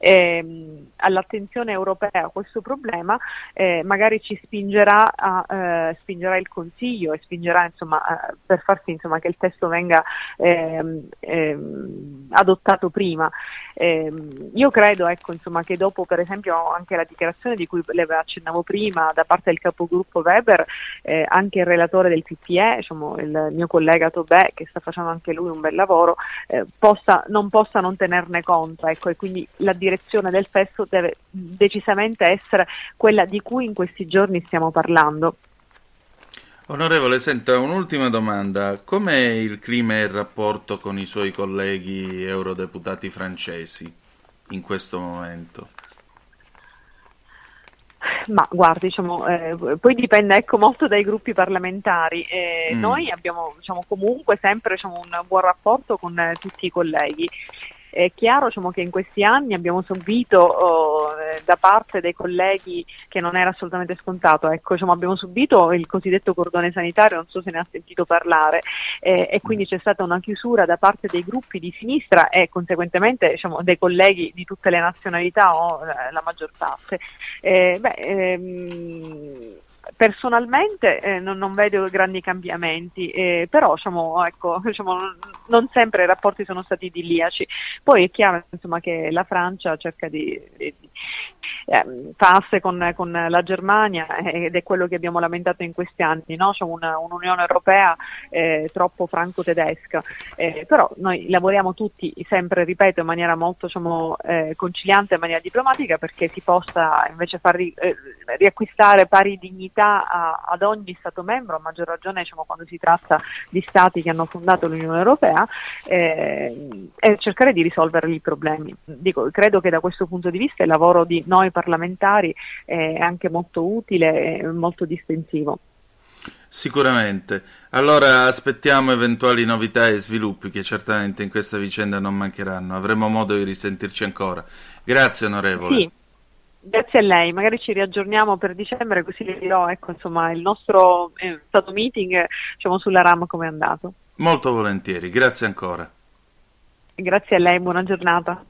ehm, all'attenzione europea a questo problema, eh, magari ci spingerà, a, eh, spingerà il Consiglio e spingerà insomma, eh, per far sì insomma, che il testo venga ehm, ehm, adottato prima. Ehm, io credo ecco, insomma, che dopo per esempio anche la dichiarazione di cui le accennavo prima da parte del capogruppo Weber, eh, anche il relatore del PPE, diciamo, il mio collega Tobè, che sta facendo anche lui un bel lavoro, eh, possa, non possa non tenerne conto ecco, e quindi la direzione del testo deve decisamente essere quella di cui in questi giorni stiamo parlando. Onorevole, senta un'ultima domanda. Com'è il clima e il rapporto con i suoi colleghi eurodeputati francesi in questo momento? Ma guardi, diciamo, eh, poi dipende ecco, molto dai gruppi parlamentari. Eh, Mm. Noi abbiamo diciamo, comunque sempre diciamo, un buon rapporto con eh, tutti i colleghi. È chiaro diciamo, che in questi anni abbiamo subito oh, eh, da parte dei colleghi che non era assolutamente scontato, ecco, diciamo, abbiamo subito il cosiddetto cordone sanitario, non so se ne ha sentito parlare, eh, e quindi c'è stata una chiusura da parte dei gruppi di sinistra e conseguentemente diciamo, dei colleghi di tutte le nazionalità o eh, la maggior parte. Eh, beh, ehm, Personalmente eh, non, non vedo grandi cambiamenti, eh, però diciamo, ecco, diciamo, non- sempre i rapporti sono stati idilliaci. Poi è chiaro insomma, che la Francia cerca di, di- ehm, fa asse con, con la Germania eh, ed è quello che abbiamo lamentato in questi anni, no? C'è una- un'Unione Europea eh, troppo franco-tedesca, Eh, però noi lavoriamo tutti sempre, ripeto, in maniera molto diciamo, eh, conciliante, in maniera diplomatica perché si possa invece far ri- eh, riacquistare pari dignità a- ad ogni Stato membro, a maggior ragione diciamo, quando si tratta di Stati che hanno fondato l'Unione Europea, eh, e cercare di risolvere i problemi. Dico, credo che da questo punto di vista il lavoro di noi parlamentari è anche molto utile e molto distensivo. Sicuramente. Allora aspettiamo eventuali novità e sviluppi che certamente in questa vicenda non mancheranno. Avremo modo di risentirci ancora. Grazie onorevole. Sì. Grazie a lei, magari ci riaggiorniamo per dicembre così le dirò ecco, insomma, il nostro eh, stato meeting diciamo, sulla RAM come è andato. Molto volentieri. Grazie ancora. Grazie a lei, buona giornata.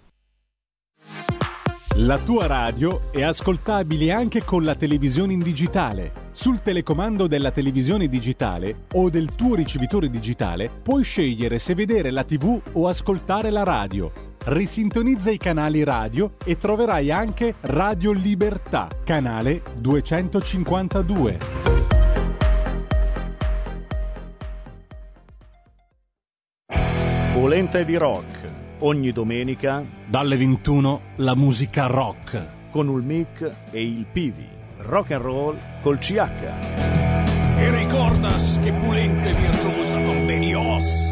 La tua radio è ascoltabile anche con la televisione in digitale. Sul telecomando della televisione digitale o del tuo ricevitore digitale puoi scegliere se vedere la TV o ascoltare la radio. Risintonizza i canali radio e troverai anche Radio Libertà, canale 252. Volente di rock. Ogni domenica dalle 21 la musica rock con il mic e il Pivi. Rock and roll col CH. E ricordas che pulente virtuosa convenios.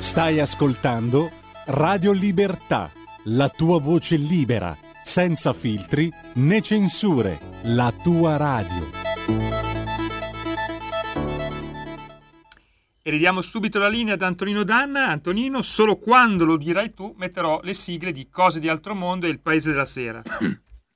Stai ascoltando Radio Libertà, la tua voce libera, senza filtri né censure, la tua radio. E ridiamo subito la linea ad Antonino Danna. Antonino, solo quando lo dirai tu metterò le sigle di Cose di Altro Mondo e Il Paese della Sera.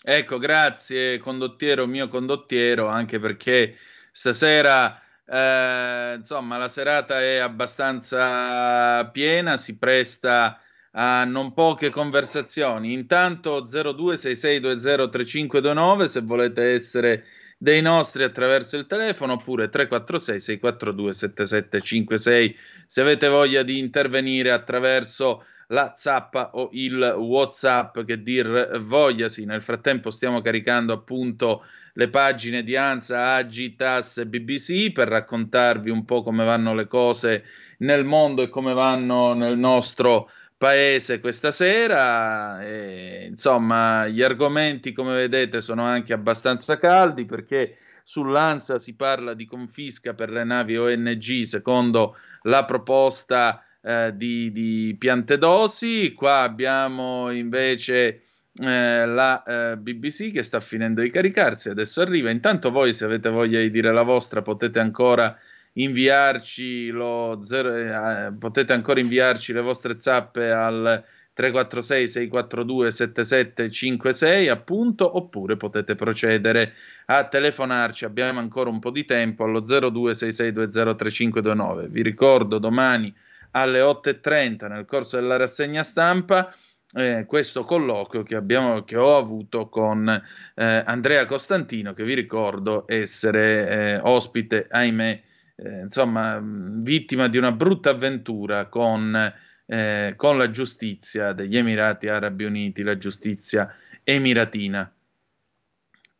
Ecco, grazie condottiero, mio condottiero, anche perché stasera, eh, insomma, la serata è abbastanza piena, si presta a non poche conversazioni. Intanto 0266203529 se volete essere dei nostri attraverso il telefono oppure 346 642 7756 se avete voglia di intervenire attraverso la zappa o il whatsapp che dir vogliasi nel frattempo stiamo caricando appunto le pagine di ANSA, Agitas e BBC per raccontarvi un po' come vanno le cose nel mondo e come vanno nel nostro paese questa sera. E, insomma, gli argomenti, come vedete, sono anche abbastanza caldi perché sull'ANSA si parla di confisca per le navi ONG secondo la proposta eh, di, di Piantedosi. Qua abbiamo invece eh, la eh, BBC che sta finendo di caricarsi, adesso arriva. Intanto voi se avete voglia di dire la vostra potete ancora inviarci lo zero, eh, potete ancora inviarci le vostre zappe al 346 642 7756 appunto oppure potete procedere a telefonarci abbiamo ancora un po' di tempo allo 0266203529 vi ricordo domani alle 8.30 nel corso della rassegna stampa eh, questo colloquio che, abbiamo, che ho avuto con eh, Andrea Costantino, che vi ricordo essere eh, ospite, ahimè, eh, insomma, vittima di una brutta avventura con, eh, con la giustizia degli Emirati Arabi Uniti, la giustizia emiratina.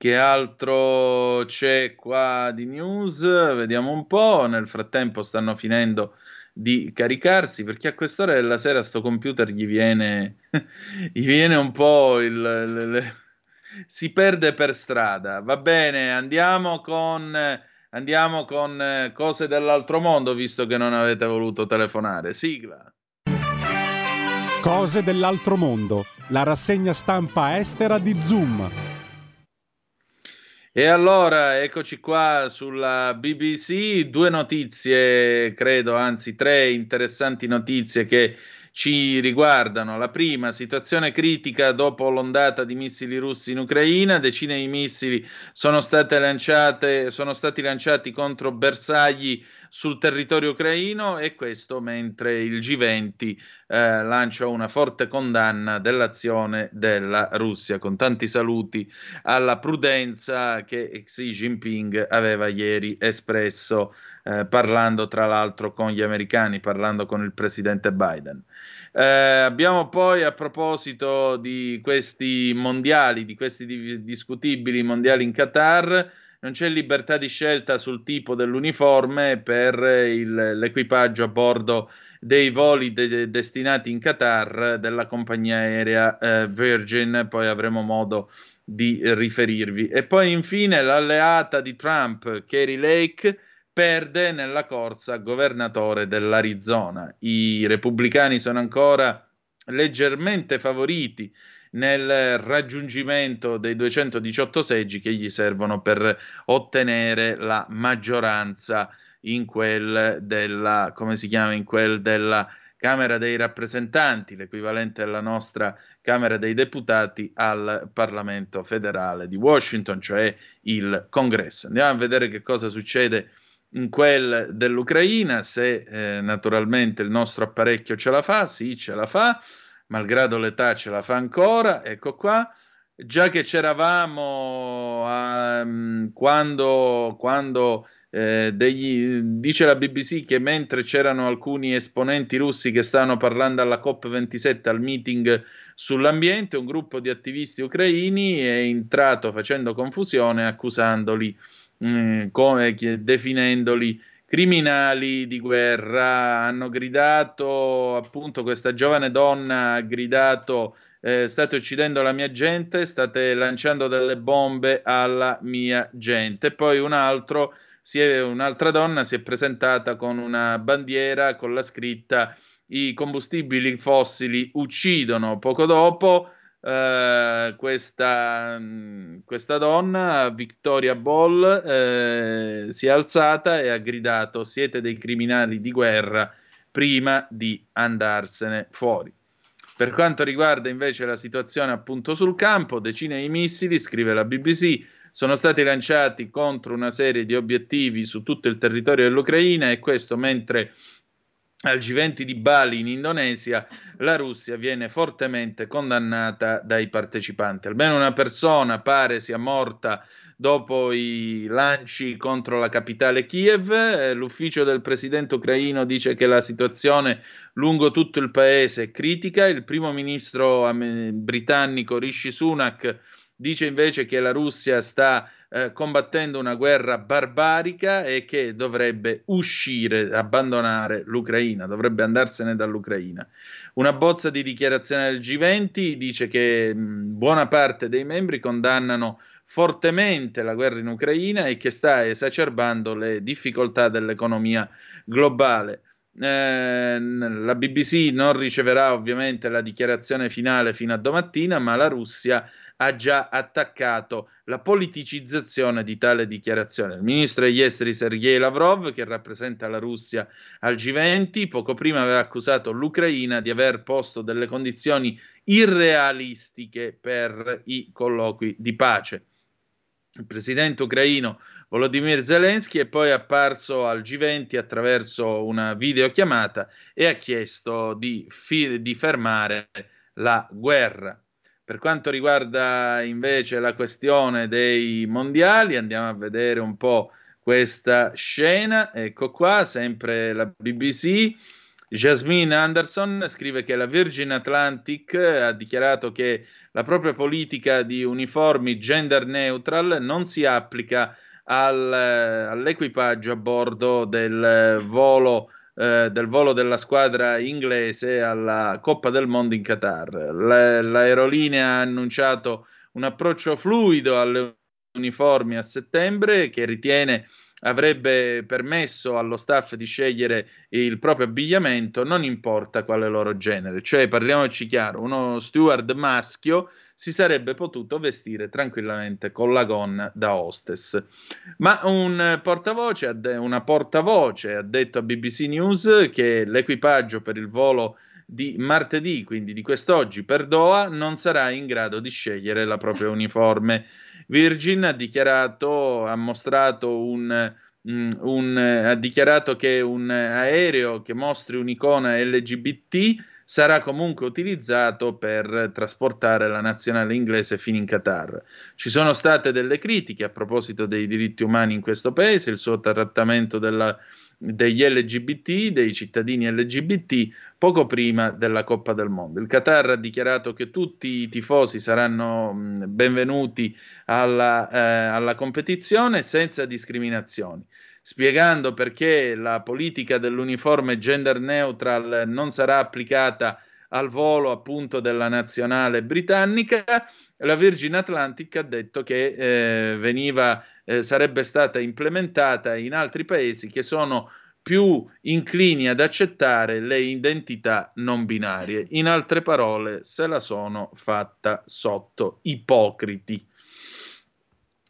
Che altro c'è qua di news? Vediamo un po'. Nel frattempo stanno finendo di caricarsi perché a quest'ora della sera sto computer gli viene, gli viene un po' il, il, il, si perde per strada. Va bene, andiamo con andiamo con cose dell'altro mondo visto che non avete voluto telefonare. Sigla. Cose dell'altro mondo, la rassegna stampa estera di Zoom. E allora, eccoci qua sulla BBC, due notizie, credo, anzi tre interessanti notizie che ci riguardano. La prima, situazione critica dopo l'ondata di missili russi in Ucraina, decine di missili sono, state lanciate, sono stati lanciati contro bersagli sul territorio ucraino e questo mentre il G20 eh, lancia una forte condanna dell'azione della Russia, con tanti saluti alla prudenza che Xi Jinping aveva ieri espresso, eh, parlando tra l'altro con gli americani, parlando con il presidente Biden. Eh, abbiamo poi a proposito di questi mondiali, di questi di- discutibili mondiali in Qatar, non c'è libertà di scelta sul tipo dell'uniforme per il, l'equipaggio a bordo dei voli de- destinati in Qatar della compagnia aerea eh, Virgin, poi avremo modo di riferirvi. E poi infine l'alleata di Trump, Kerry Lake, perde nella corsa governatore dell'Arizona. I repubblicani sono ancora leggermente favoriti nel raggiungimento dei 218 seggi che gli servono per ottenere la maggioranza in quel della, come si chiama, in quel della Camera dei rappresentanti, l'equivalente della nostra Camera dei deputati al Parlamento federale di Washington, cioè il Congresso. Andiamo a vedere che cosa succede in quel dell'Ucraina, se eh, naturalmente il nostro apparecchio ce la fa, sì, ce la fa malgrado l'età ce la fa ancora, ecco qua. Già che c'eravamo um, quando, quando eh, degli, dice la BBC che mentre c'erano alcuni esponenti russi che stavano parlando alla COP27 al meeting sull'ambiente, un gruppo di attivisti ucraini è entrato facendo confusione, accusandoli, eh, come, definendoli criminali di guerra hanno gridato, appunto, questa giovane donna ha gridato eh, state uccidendo la mia gente, state lanciando delle bombe alla mia gente. Poi un altro, è, un'altra donna si è presentata con una bandiera con la scritta i combustibili fossili uccidono. Poco dopo Uh, questa, mm, questa, donna, Victoria Ball, uh, si è alzata e ha gridato siete dei criminali di guerra prima di andarsene fuori. Per quanto riguarda invece la situazione appunto sul campo, decine di missili, scrive la BBC, sono stati lanciati contro una serie di obiettivi su tutto il territorio dell'Ucraina e questo mentre al G20 di Bali in Indonesia, la Russia viene fortemente condannata dai partecipanti. Almeno una persona pare sia morta dopo i lanci contro la capitale Kiev. Eh, l'ufficio del presidente ucraino dice che la situazione lungo tutto il paese è critica. Il primo ministro britannico Rishi Sunak dice invece che la Russia sta eh, combattendo una guerra barbarica e che dovrebbe uscire, abbandonare l'Ucraina, dovrebbe andarsene dall'Ucraina. Una bozza di dichiarazione del G20 dice che mh, buona parte dei membri condannano fortemente la guerra in Ucraina e che sta esacerbando le difficoltà dell'economia globale. Eh, la BBC non riceverà ovviamente la dichiarazione finale fino a domattina, ma la Russia ha già attaccato la politicizzazione di tale dichiarazione. Il ministro degli esteri Sergei Lavrov, che rappresenta la Russia al G20, poco prima aveva accusato l'Ucraina di aver posto delle condizioni irrealistiche per i colloqui di pace. Il presidente ucraino Volodymyr Zelensky è poi apparso al G20 attraverso una videochiamata e ha chiesto di, fi- di fermare la guerra. Per quanto riguarda invece la questione dei mondiali, andiamo a vedere un po' questa scena. Ecco qua, sempre la BBC. Jasmine Anderson scrive che la Virgin Atlantic ha dichiarato che la propria politica di uniformi gender neutral non si applica al, all'equipaggio a bordo del volo eh, del volo della squadra inglese alla Coppa del Mondo in Qatar. La, l'aerolinea ha annunciato un approccio fluido alle uniformi a settembre che ritiene avrebbe permesso allo staff di scegliere il proprio abbigliamento, non importa quale loro genere. Cioè, parliamoci chiaro, uno steward maschio si sarebbe potuto vestire tranquillamente con la gonna da hostess. Ma un portavoce, una portavoce ha detto a BBC News che l'equipaggio per il volo di martedì, quindi di quest'oggi per Doha, non sarà in grado di scegliere la propria uniforme. Virgin ha dichiarato, ha mostrato un, mm, un, ha dichiarato che un aereo che mostri un'icona LGBT sarà comunque utilizzato per trasportare la nazionale inglese fino in Qatar. Ci sono state delle critiche a proposito dei diritti umani in questo paese, il suo trattamento della, degli LGBT, dei cittadini LGBT, poco prima della Coppa del Mondo. Il Qatar ha dichiarato che tutti i tifosi saranno benvenuti alla, eh, alla competizione senza discriminazioni spiegando perché la politica dell'uniforme gender neutral non sarà applicata al volo appunto della nazionale britannica, la Virgin Atlantic ha detto che eh, veniva, eh, sarebbe stata implementata in altri paesi che sono più inclini ad accettare le identità non binarie. In altre parole, se la sono fatta sotto ipocriti.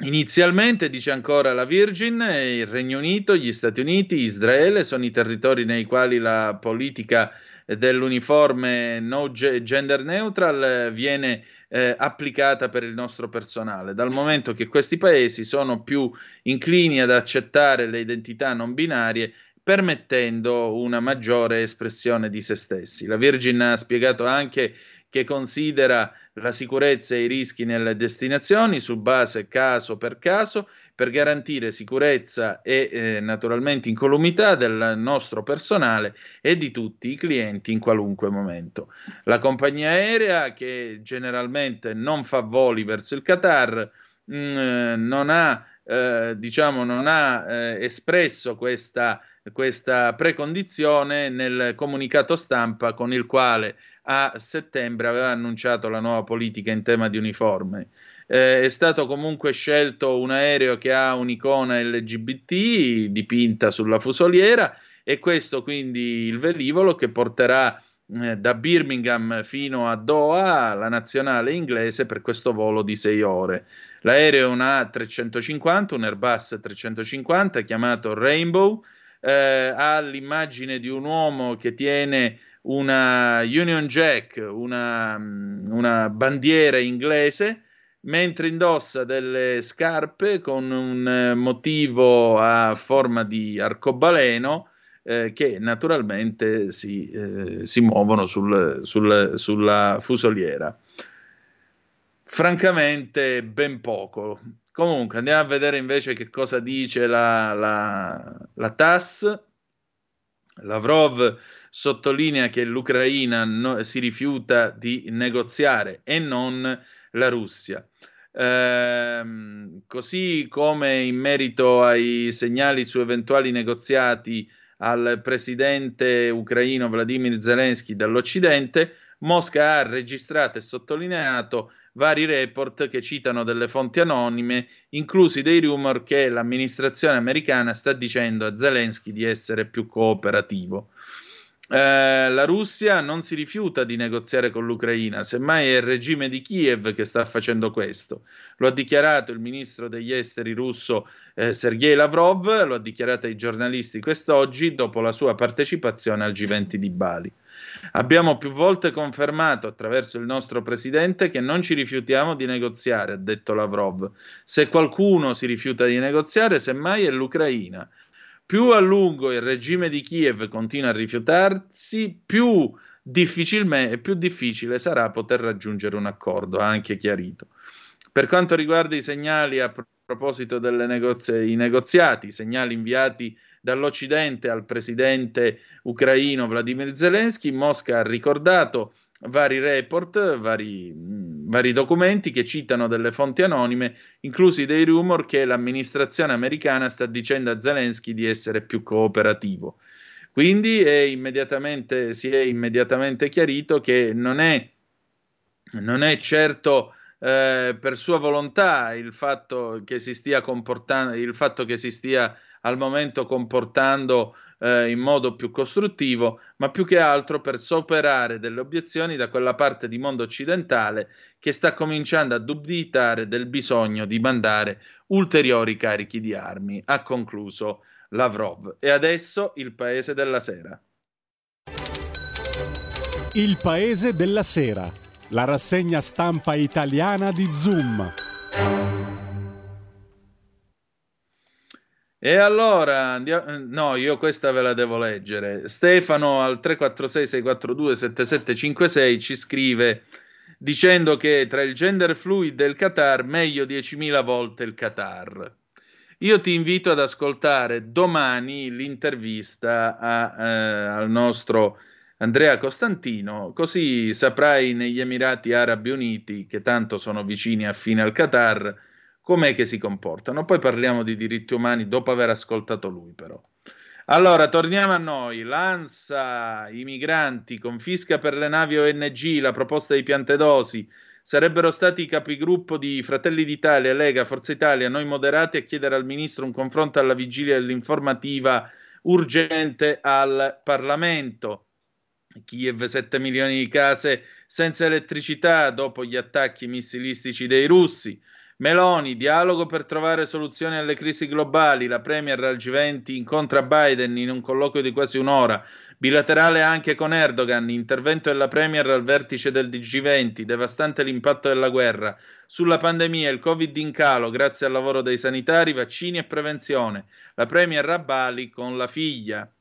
Inizialmente, dice ancora la Virgin, il Regno Unito, gli Stati Uniti, Israele sono i territori nei quali la politica dell'uniforme no gender neutral viene eh, applicata per il nostro personale, dal momento che questi paesi sono più inclini ad accettare le identità non binarie permettendo una maggiore espressione di se stessi. La Virgin ha spiegato anche che considera la sicurezza e i rischi nelle destinazioni su base caso per caso per garantire sicurezza e eh, naturalmente incolumità del nostro personale e di tutti i clienti in qualunque momento. La compagnia aerea che generalmente non fa voli verso il Qatar mh, mm, non ha, eh, diciamo, non ha eh, espresso questa, questa precondizione nel comunicato stampa con il quale a settembre aveva annunciato la nuova politica in tema di uniforme. Eh, è stato comunque scelto un aereo che ha un'icona LGBT dipinta sulla fusoliera e questo quindi il velivolo che porterà eh, da Birmingham fino a Doha la nazionale inglese per questo volo di 6 ore. L'aereo è un A350, un Airbus 350 chiamato Rainbow, eh, ha l'immagine di un uomo che tiene una Union Jack, una, una bandiera inglese, mentre indossa delle scarpe con un motivo a forma di arcobaleno eh, che naturalmente si, eh, si muovono sul, sul, sulla fusoliera. francamente ben poco. Comunque andiamo a vedere invece che cosa dice la, la, la TAS. Lavrov sottolinea che l'Ucraina no, si rifiuta di negoziare e non la Russia. Ehm, così come in merito ai segnali su eventuali negoziati al presidente ucraino Vladimir Zelensky dall'Occidente, Mosca ha registrato e sottolineato vari report che citano delle fonti anonime, inclusi dei rumor che l'amministrazione americana sta dicendo a Zelensky di essere più cooperativo. Eh, la Russia non si rifiuta di negoziare con l'Ucraina, semmai è il regime di Kiev che sta facendo questo. Lo ha dichiarato il ministro degli esteri russo eh, Sergei Lavrov, lo ha dichiarato ai giornalisti quest'oggi dopo la sua partecipazione al G20 di Bali. Abbiamo più volte confermato attraverso il nostro presidente che non ci rifiutiamo di negoziare, ha detto Lavrov. Se qualcuno si rifiuta di negoziare, semmai è l'Ucraina. Più a lungo il regime di Kiev continua a rifiutarsi, più, più difficile sarà poter raggiungere un accordo, ha anche chiarito. Per quanto riguarda i segnali a proposito dei negozi- negoziati, i segnali inviati dall'Occidente al presidente ucraino Vladimir Zelensky, Mosca ha ricordato vari report, vari, mh, vari, documenti che citano delle fonti anonime, inclusi dei rumor che l'amministrazione americana sta dicendo a Zelensky di essere più cooperativo. Quindi è si è immediatamente chiarito che non è, non è certo eh, per sua volontà il fatto che si stia comportando, il fatto che si stia al momento comportando eh, in modo più costruttivo, ma più che altro per superare delle obiezioni da quella parte di mondo occidentale che sta cominciando a dubitare del bisogno di mandare ulteriori carichi di armi, ha concluso Lavrov. E adesso il paese della sera. Il paese della sera, la rassegna stampa italiana di Zoom. E allora, andiamo... No, io questa ve la devo leggere. Stefano al 346-642-7756 ci scrive dicendo che tra il gender fluid e il Qatar, meglio 10.000 volte il Qatar. Io ti invito ad ascoltare domani l'intervista a, eh, al nostro Andrea Costantino, così saprai negli Emirati Arabi Uniti, che tanto sono vicini affine al Qatar, com'è che si comportano. Poi parliamo di diritti umani dopo aver ascoltato lui, però. Allora, torniamo a noi. L'ANSA, i migranti, confisca per le navi ONG, la proposta di Piantedosi. Sarebbero stati i capigruppo di Fratelli d'Italia, Lega, Forza Italia, noi moderati a chiedere al ministro un confronto alla vigilia dell'informativa urgente al Parlamento. Kiev 7 milioni di case senza elettricità dopo gli attacchi missilistici dei russi. Meloni, dialogo per trovare soluzioni alle crisi globali. La Premier al G20 incontra Biden in un colloquio di quasi un'ora. Bilaterale anche con Erdogan. Intervento della Premier al vertice del G20. Devastante l'impatto della guerra. Sulla pandemia, il Covid in calo grazie al lavoro dei sanitari, vaccini e prevenzione. La Premier a Bali con la figlia.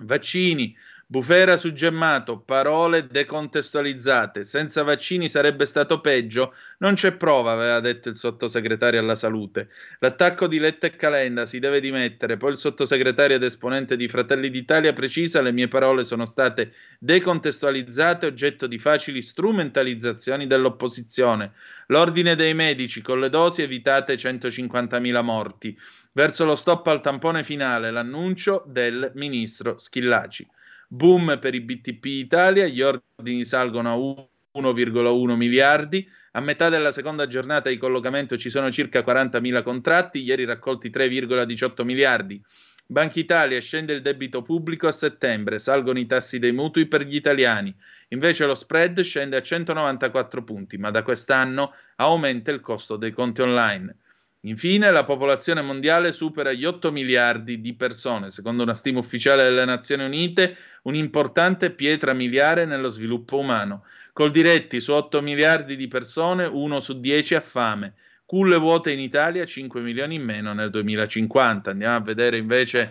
Vaccini. Bufera su Gemmato, parole decontestualizzate. Senza vaccini sarebbe stato peggio? Non c'è prova, aveva detto il sottosegretario alla salute. L'attacco di Letta e Calenda si deve dimettere. Poi il sottosegretario ed esponente di Fratelli d'Italia precisa: le mie parole sono state decontestualizzate, oggetto di facili strumentalizzazioni dell'opposizione. L'ordine dei medici con le dosi evitate 150.000 morti. Verso lo stop al tampone finale, l'annuncio del ministro Schillaci. Boom per i BTP Italia, gli ordini salgono a 1,1 miliardi. A metà della seconda giornata di collocamento ci sono circa 40.000 contratti, ieri raccolti 3,18 miliardi. Banca Italia scende il debito pubblico a settembre, salgono i tassi dei mutui per gli italiani. Invece lo spread scende a 194 punti, ma da quest'anno aumenta il costo dei conti online. Infine, la popolazione mondiale supera gli 8 miliardi di persone, secondo una stima ufficiale delle Nazioni Unite, un'importante pietra miliare nello sviluppo umano. Col diretti su 8 miliardi di persone, uno su 10 ha fame. Culle vuote in Italia, 5 milioni in meno nel 2050. Andiamo a vedere invece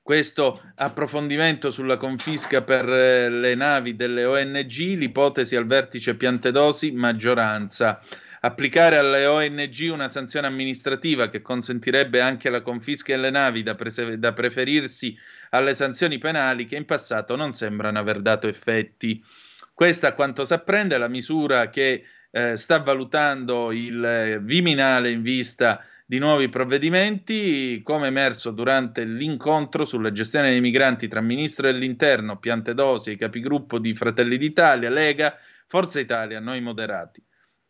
questo approfondimento sulla confisca per eh, le navi delle ONG, l'ipotesi al vertice Piantedosi, maggioranza. Applicare alle ONG una sanzione amministrativa che consentirebbe anche la confisca delle navi da, prese- da preferirsi alle sanzioni penali che in passato non sembrano aver dato effetti. Questa, a quanto si apprende, è la misura che eh, sta valutando il eh, Viminale in vista di nuovi provvedimenti, come emerso durante l'incontro sulla gestione dei migranti tra Ministro dell'Interno, Piantedosi e capigruppo di Fratelli d'Italia, Lega, Forza Italia, Noi Moderati.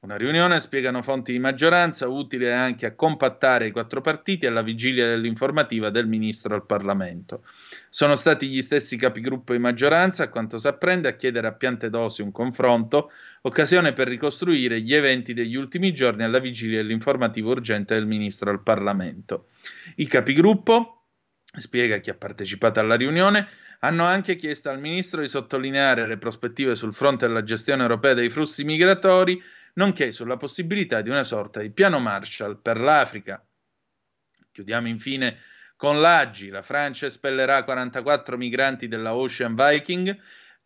Una riunione, spiegano fonti di maggioranza, utile anche a compattare i quattro partiti alla vigilia dell'informativa del Ministro al Parlamento. Sono stati gli stessi capigruppo di maggioranza, a quanto si apprende, a chiedere a Piantedosi un confronto, occasione per ricostruire gli eventi degli ultimi giorni alla vigilia dell'informativa urgente del Ministro al Parlamento. I capigruppo, spiega chi ha partecipato alla riunione, hanno anche chiesto al Ministro di sottolineare le prospettive sul fronte della gestione europea dei flussi migratori nonché sulla possibilità di una sorta di piano Marshall per l'Africa. Chiudiamo infine con l'Aggi. La Francia espellerà 44 migranti della Ocean Viking.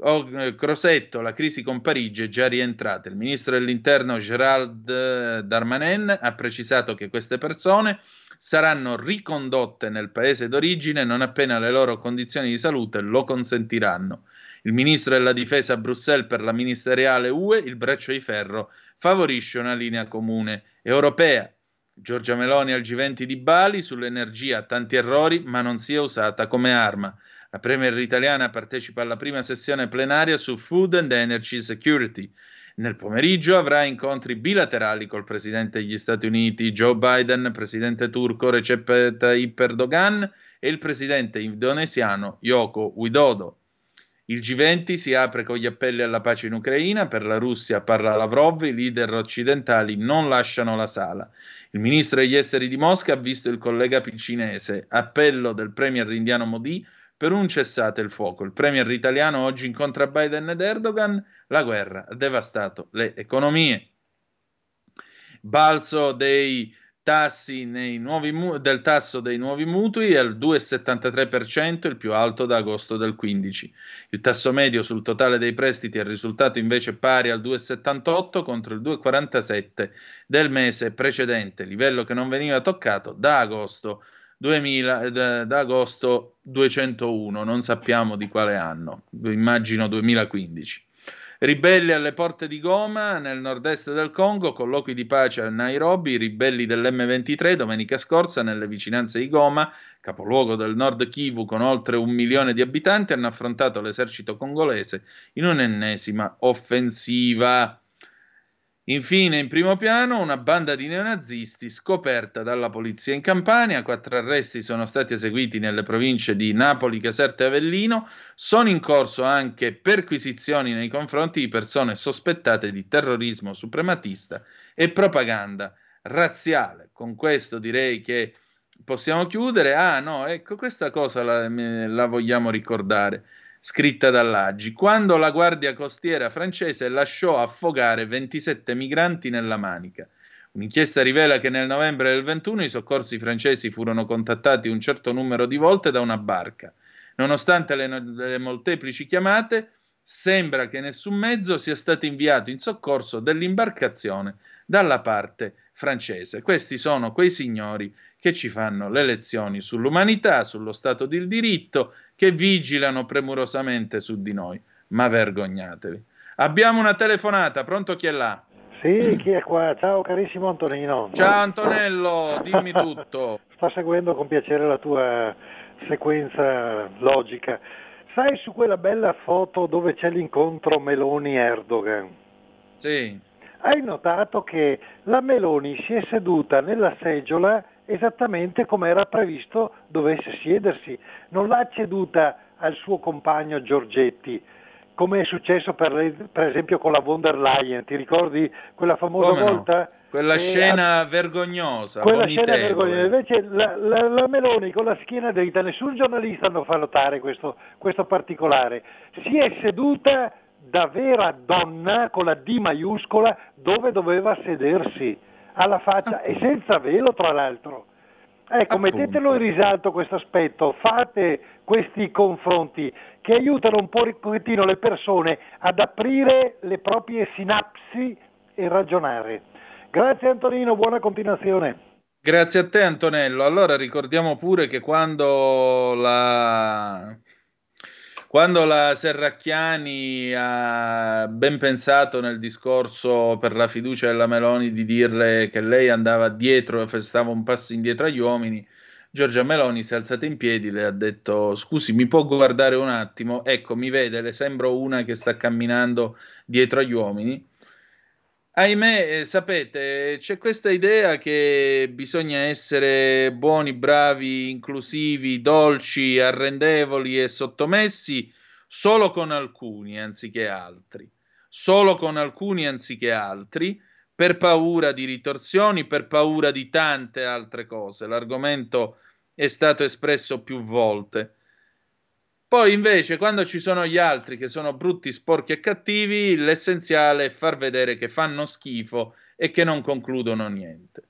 O, eh, Crosetto, la crisi con Parigi è già rientrata. Il ministro dell'interno Gerald eh, Darmanin ha precisato che queste persone saranno ricondotte nel paese d'origine non appena le loro condizioni di salute lo consentiranno. Il ministro della difesa a Bruxelles per la ministeriale UE, il breccio di ferro favorisce una linea comune europea. Giorgia Meloni al G20 di Bali sull'energia, tanti errori, ma non sia usata come arma. La Premier italiana partecipa alla prima sessione plenaria su Food and Energy Security. Nel pomeriggio avrà incontri bilaterali col presidente degli Stati Uniti Joe Biden, presidente turco Recep Tayyip Erdogan e il presidente indonesiano Yoko Widodo. Il G20 si apre con gli appelli alla pace in Ucraina, per la Russia parla Lavrov, i leader occidentali non lasciano la sala. Il ministro degli esteri di Mosca ha visto il collega cinese, appello del premier indiano Modi per un cessate il fuoco. Il premier italiano oggi incontra Biden ed Erdogan, la guerra ha devastato le economie. Balzo dei tassi mu- del tasso dei nuovi mutui è al 2,73%, il più alto da agosto del 15. Il tasso medio sul totale dei prestiti è risultato invece pari al 2,78 contro il 2,47 del mese precedente, livello che non veniva toccato da agosto 2000, da, da agosto 201, non sappiamo di quale anno, immagino 2015. Ribelli alle porte di Goma, nel nord-est del Congo, colloqui di pace a Nairobi, ribelli dell'M23 domenica scorsa nelle vicinanze di Goma, capoluogo del nord Kivu con oltre un milione di abitanti, hanno affrontato l'esercito congolese in un'ennesima offensiva. Infine, in primo piano, una banda di neonazisti scoperta dalla polizia in Campania. Quattro arresti sono stati eseguiti nelle province di Napoli, Caserta e Avellino. Sono in corso anche perquisizioni nei confronti di persone sospettate di terrorismo suprematista e propaganda razziale. Con questo direi che possiamo chiudere. Ah, no, ecco, questa cosa la, la vogliamo ricordare scritta dall'Aggi, quando la guardia costiera francese lasciò affogare 27 migranti nella Manica. Un'inchiesta rivela che nel novembre del 21 i soccorsi francesi furono contattati un certo numero di volte da una barca. Nonostante le, le molteplici chiamate, sembra che nessun mezzo sia stato inviato in soccorso dell'imbarcazione dalla parte francese. Questi sono quei signori che ci fanno le lezioni sull'umanità, sullo Stato di diritto, che vigilano premurosamente su di noi. Ma vergognatevi. Abbiamo una telefonata, pronto chi è là? Sì, chi è qua? Ciao carissimo Antonino. Ciao Antonello, dimmi tutto. Sto seguendo con piacere la tua sequenza logica. Sai su quella bella foto dove c'è l'incontro Meloni-Erdogan? Sì. Hai notato che la Meloni si è seduta nella seggiola esattamente come era previsto dovesse siedersi, non l'ha ceduta al suo compagno Giorgetti, come è successo per, lei, per esempio con la von der Leyen, ti ricordi quella famosa Come no? volta? Quella Eh, scena vergognosa, quella scena vergognosa. Invece la, la- la Meloni con la schiena dritta, nessun giornalista non fa notare questo, questo particolare. Si è seduta da vera donna con la D maiuscola dove doveva sedersi, alla faccia e senza velo tra l'altro. Ecco, mettetelo in risalto questo aspetto, fate questi confronti che aiutano un po' un pochettino le persone ad aprire le proprie sinapsi e ragionare. Grazie Antonino, buona continuazione. Grazie a te Antonello. Allora ricordiamo pure che quando la, quando la Serracchiani ha ben pensato nel discorso per la fiducia della Meloni di dirle che lei andava dietro stava un passo indietro agli uomini, Giorgia Meloni si è alzata in piedi le ha detto scusi mi può guardare un attimo? Ecco mi vede, le sembro una che sta camminando dietro agli uomini ahimè, eh, sapete, c'è questa idea che bisogna essere buoni, bravi, inclusivi, dolci, arrendevoli e sottomessi solo con alcuni anziché altri, solo con alcuni anziché altri, per paura di ritorsioni, per paura di tante altre cose. L'argomento è stato espresso più volte. Poi invece, quando ci sono gli altri che sono brutti, sporchi e cattivi, l'essenziale è far vedere che fanno schifo e che non concludono niente.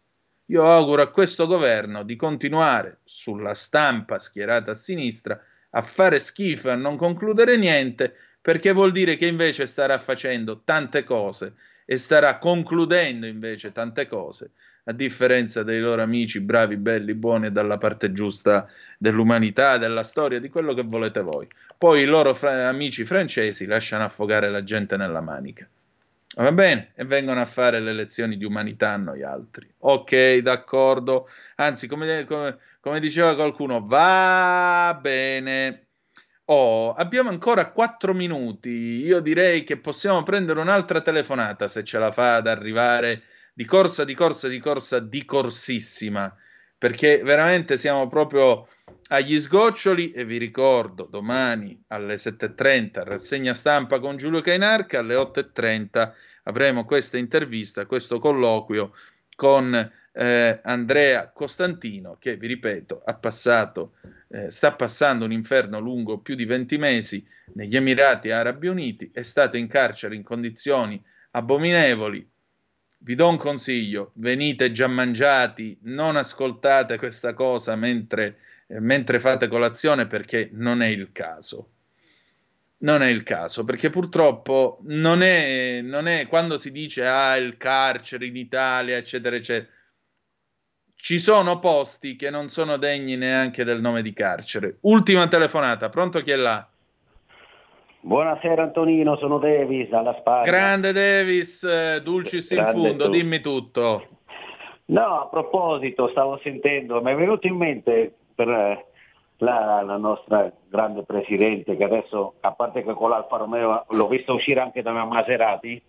Io auguro a questo governo di continuare sulla stampa schierata a sinistra a fare schifo e a non concludere niente, perché vuol dire che invece starà facendo tante cose e starà concludendo invece tante cose a differenza dei loro amici bravi, belli, buoni e dalla parte giusta dell'umanità, della storia, di quello che volete voi. Poi i loro fra- amici francesi lasciano affogare la gente nella manica. Va bene? E vengono a fare le lezioni di umanità a noi altri. Ok, d'accordo. Anzi, come, come, come diceva qualcuno, va bene. Oh, abbiamo ancora quattro minuti. Io direi che possiamo prendere un'altra telefonata se ce la fa ad arrivare di corsa, di corsa, di corsa, di corsissima, perché veramente siamo proprio agli sgoccioli e vi ricordo domani alle 7.30 rassegna stampa con Giulio Cainarca, alle 8.30 avremo questa intervista, questo colloquio con eh, Andrea Costantino che vi ripeto passato, eh, sta passando un inferno lungo più di 20 mesi negli Emirati Arabi Uniti, è stato in carcere in condizioni abominevoli, vi do un consiglio, venite già mangiati, non ascoltate questa cosa mentre, eh, mentre fate colazione perché non è il caso. Non è il caso, perché purtroppo non è, non è quando si dice ah il carcere in Italia, eccetera, eccetera. Ci sono posti che non sono degni neanche del nome di carcere. Ultima telefonata, pronto chi è là? Buonasera Antonino, sono Davis dalla Spagna. Grande Davis, eh, dulcis in Grande fundo, tu. dimmi tutto. No, a proposito, stavo sentendo, mi è venuto in mente per eh, la, la nostra grande presidente, che adesso, a parte che con l'Alfa Romeo l'ho visto uscire anche da Maserati.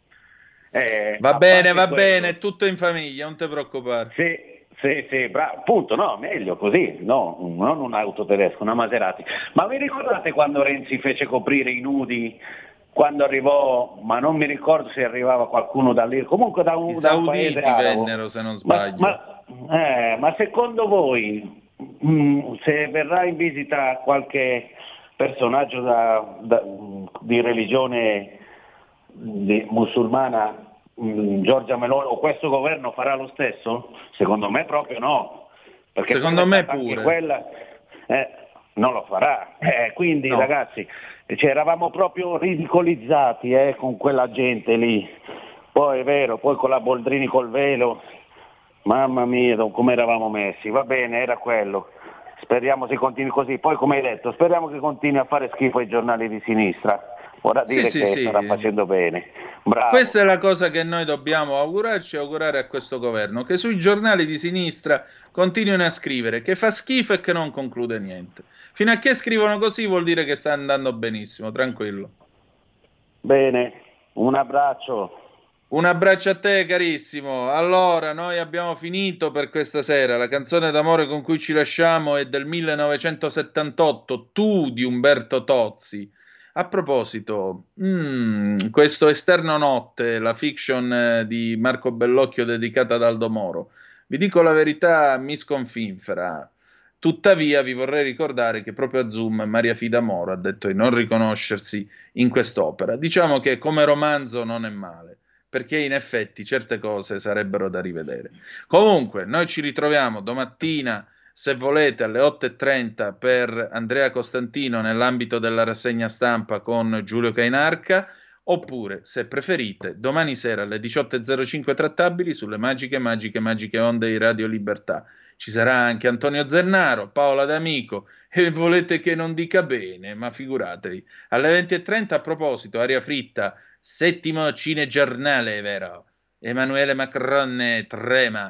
eh, Va bene, va quello- bene, tutto in famiglia, non ti preoccupare. Sì, sì, sì, bravo, appunto, no, meglio così, no, non un'auto tedesca, una Maserati. Ma vi ricordate quando Renzi fece coprire i nudi quando arrivò, ma non mi ricordo se arrivava qualcuno da lì, comunque da un, I da un paese arabo. vennero, se non Ma, sbaglio. ma- eh, ma secondo voi, mh, se verrà in visita qualche personaggio da- da- di religione di- musulmana, mh, Giorgia Meloni o questo governo farà lo stesso? Secondo me proprio no. Perché Secondo me pure. Quella, eh, non lo farà. Eh, quindi No. ragazzi, cioè, eravamo proprio ridicolizzati eh, con quella gente lì. Poi è vero, poi con la Boldrini col velo, mamma mia, come eravamo messi. Va bene, era quello. Speriamo si continui così. Poi come hai detto, speriamo che continui a fare schifo ai giornali di sinistra. Ora Sì, dire sì, che sì. starà facendo bene. Bravo. Questa è la cosa che noi dobbiamo augurarci e augurare a questo governo, che sui giornali di sinistra continuino a scrivere che fa schifo e che non conclude niente. Fino a che scrivono così vuol dire che sta andando benissimo, tranquillo. Bene, un abbraccio. Un abbraccio a te carissimo. Allora, noi abbiamo finito per questa sera. La canzone d'amore con cui ci lasciamo è del 1978, Tu di Umberto Tozzi. A proposito, mm, questo Esterno Notte, la fiction eh, di Marco Bellocchio dedicata ad Aldo Moro, vi dico la verità, mi sconfinfera. Tuttavia vi vorrei ricordare che proprio a Zoom Maria Fida Moro ha detto di non riconoscersi in quest'opera. Diciamo che come romanzo non è male, perché in effetti certe cose sarebbero da rivedere. Comunque, noi ci ritroviamo domattina se volete alle 8.30 per Andrea Costantino nell'ambito della rassegna stampa con Giulio Cainarca, oppure, se preferite, domani sera alle 18.05 trattabili sulle magiche, magiche, magiche onde di Radio Libertà. Ci sarà anche Antonio Zernaro, Paola D'Amico e volete che non dica bene, ma figuratevi. Alle 20.30 a proposito, aria fritta, settimo cinegiornale, vero? Emanuele Macron trema.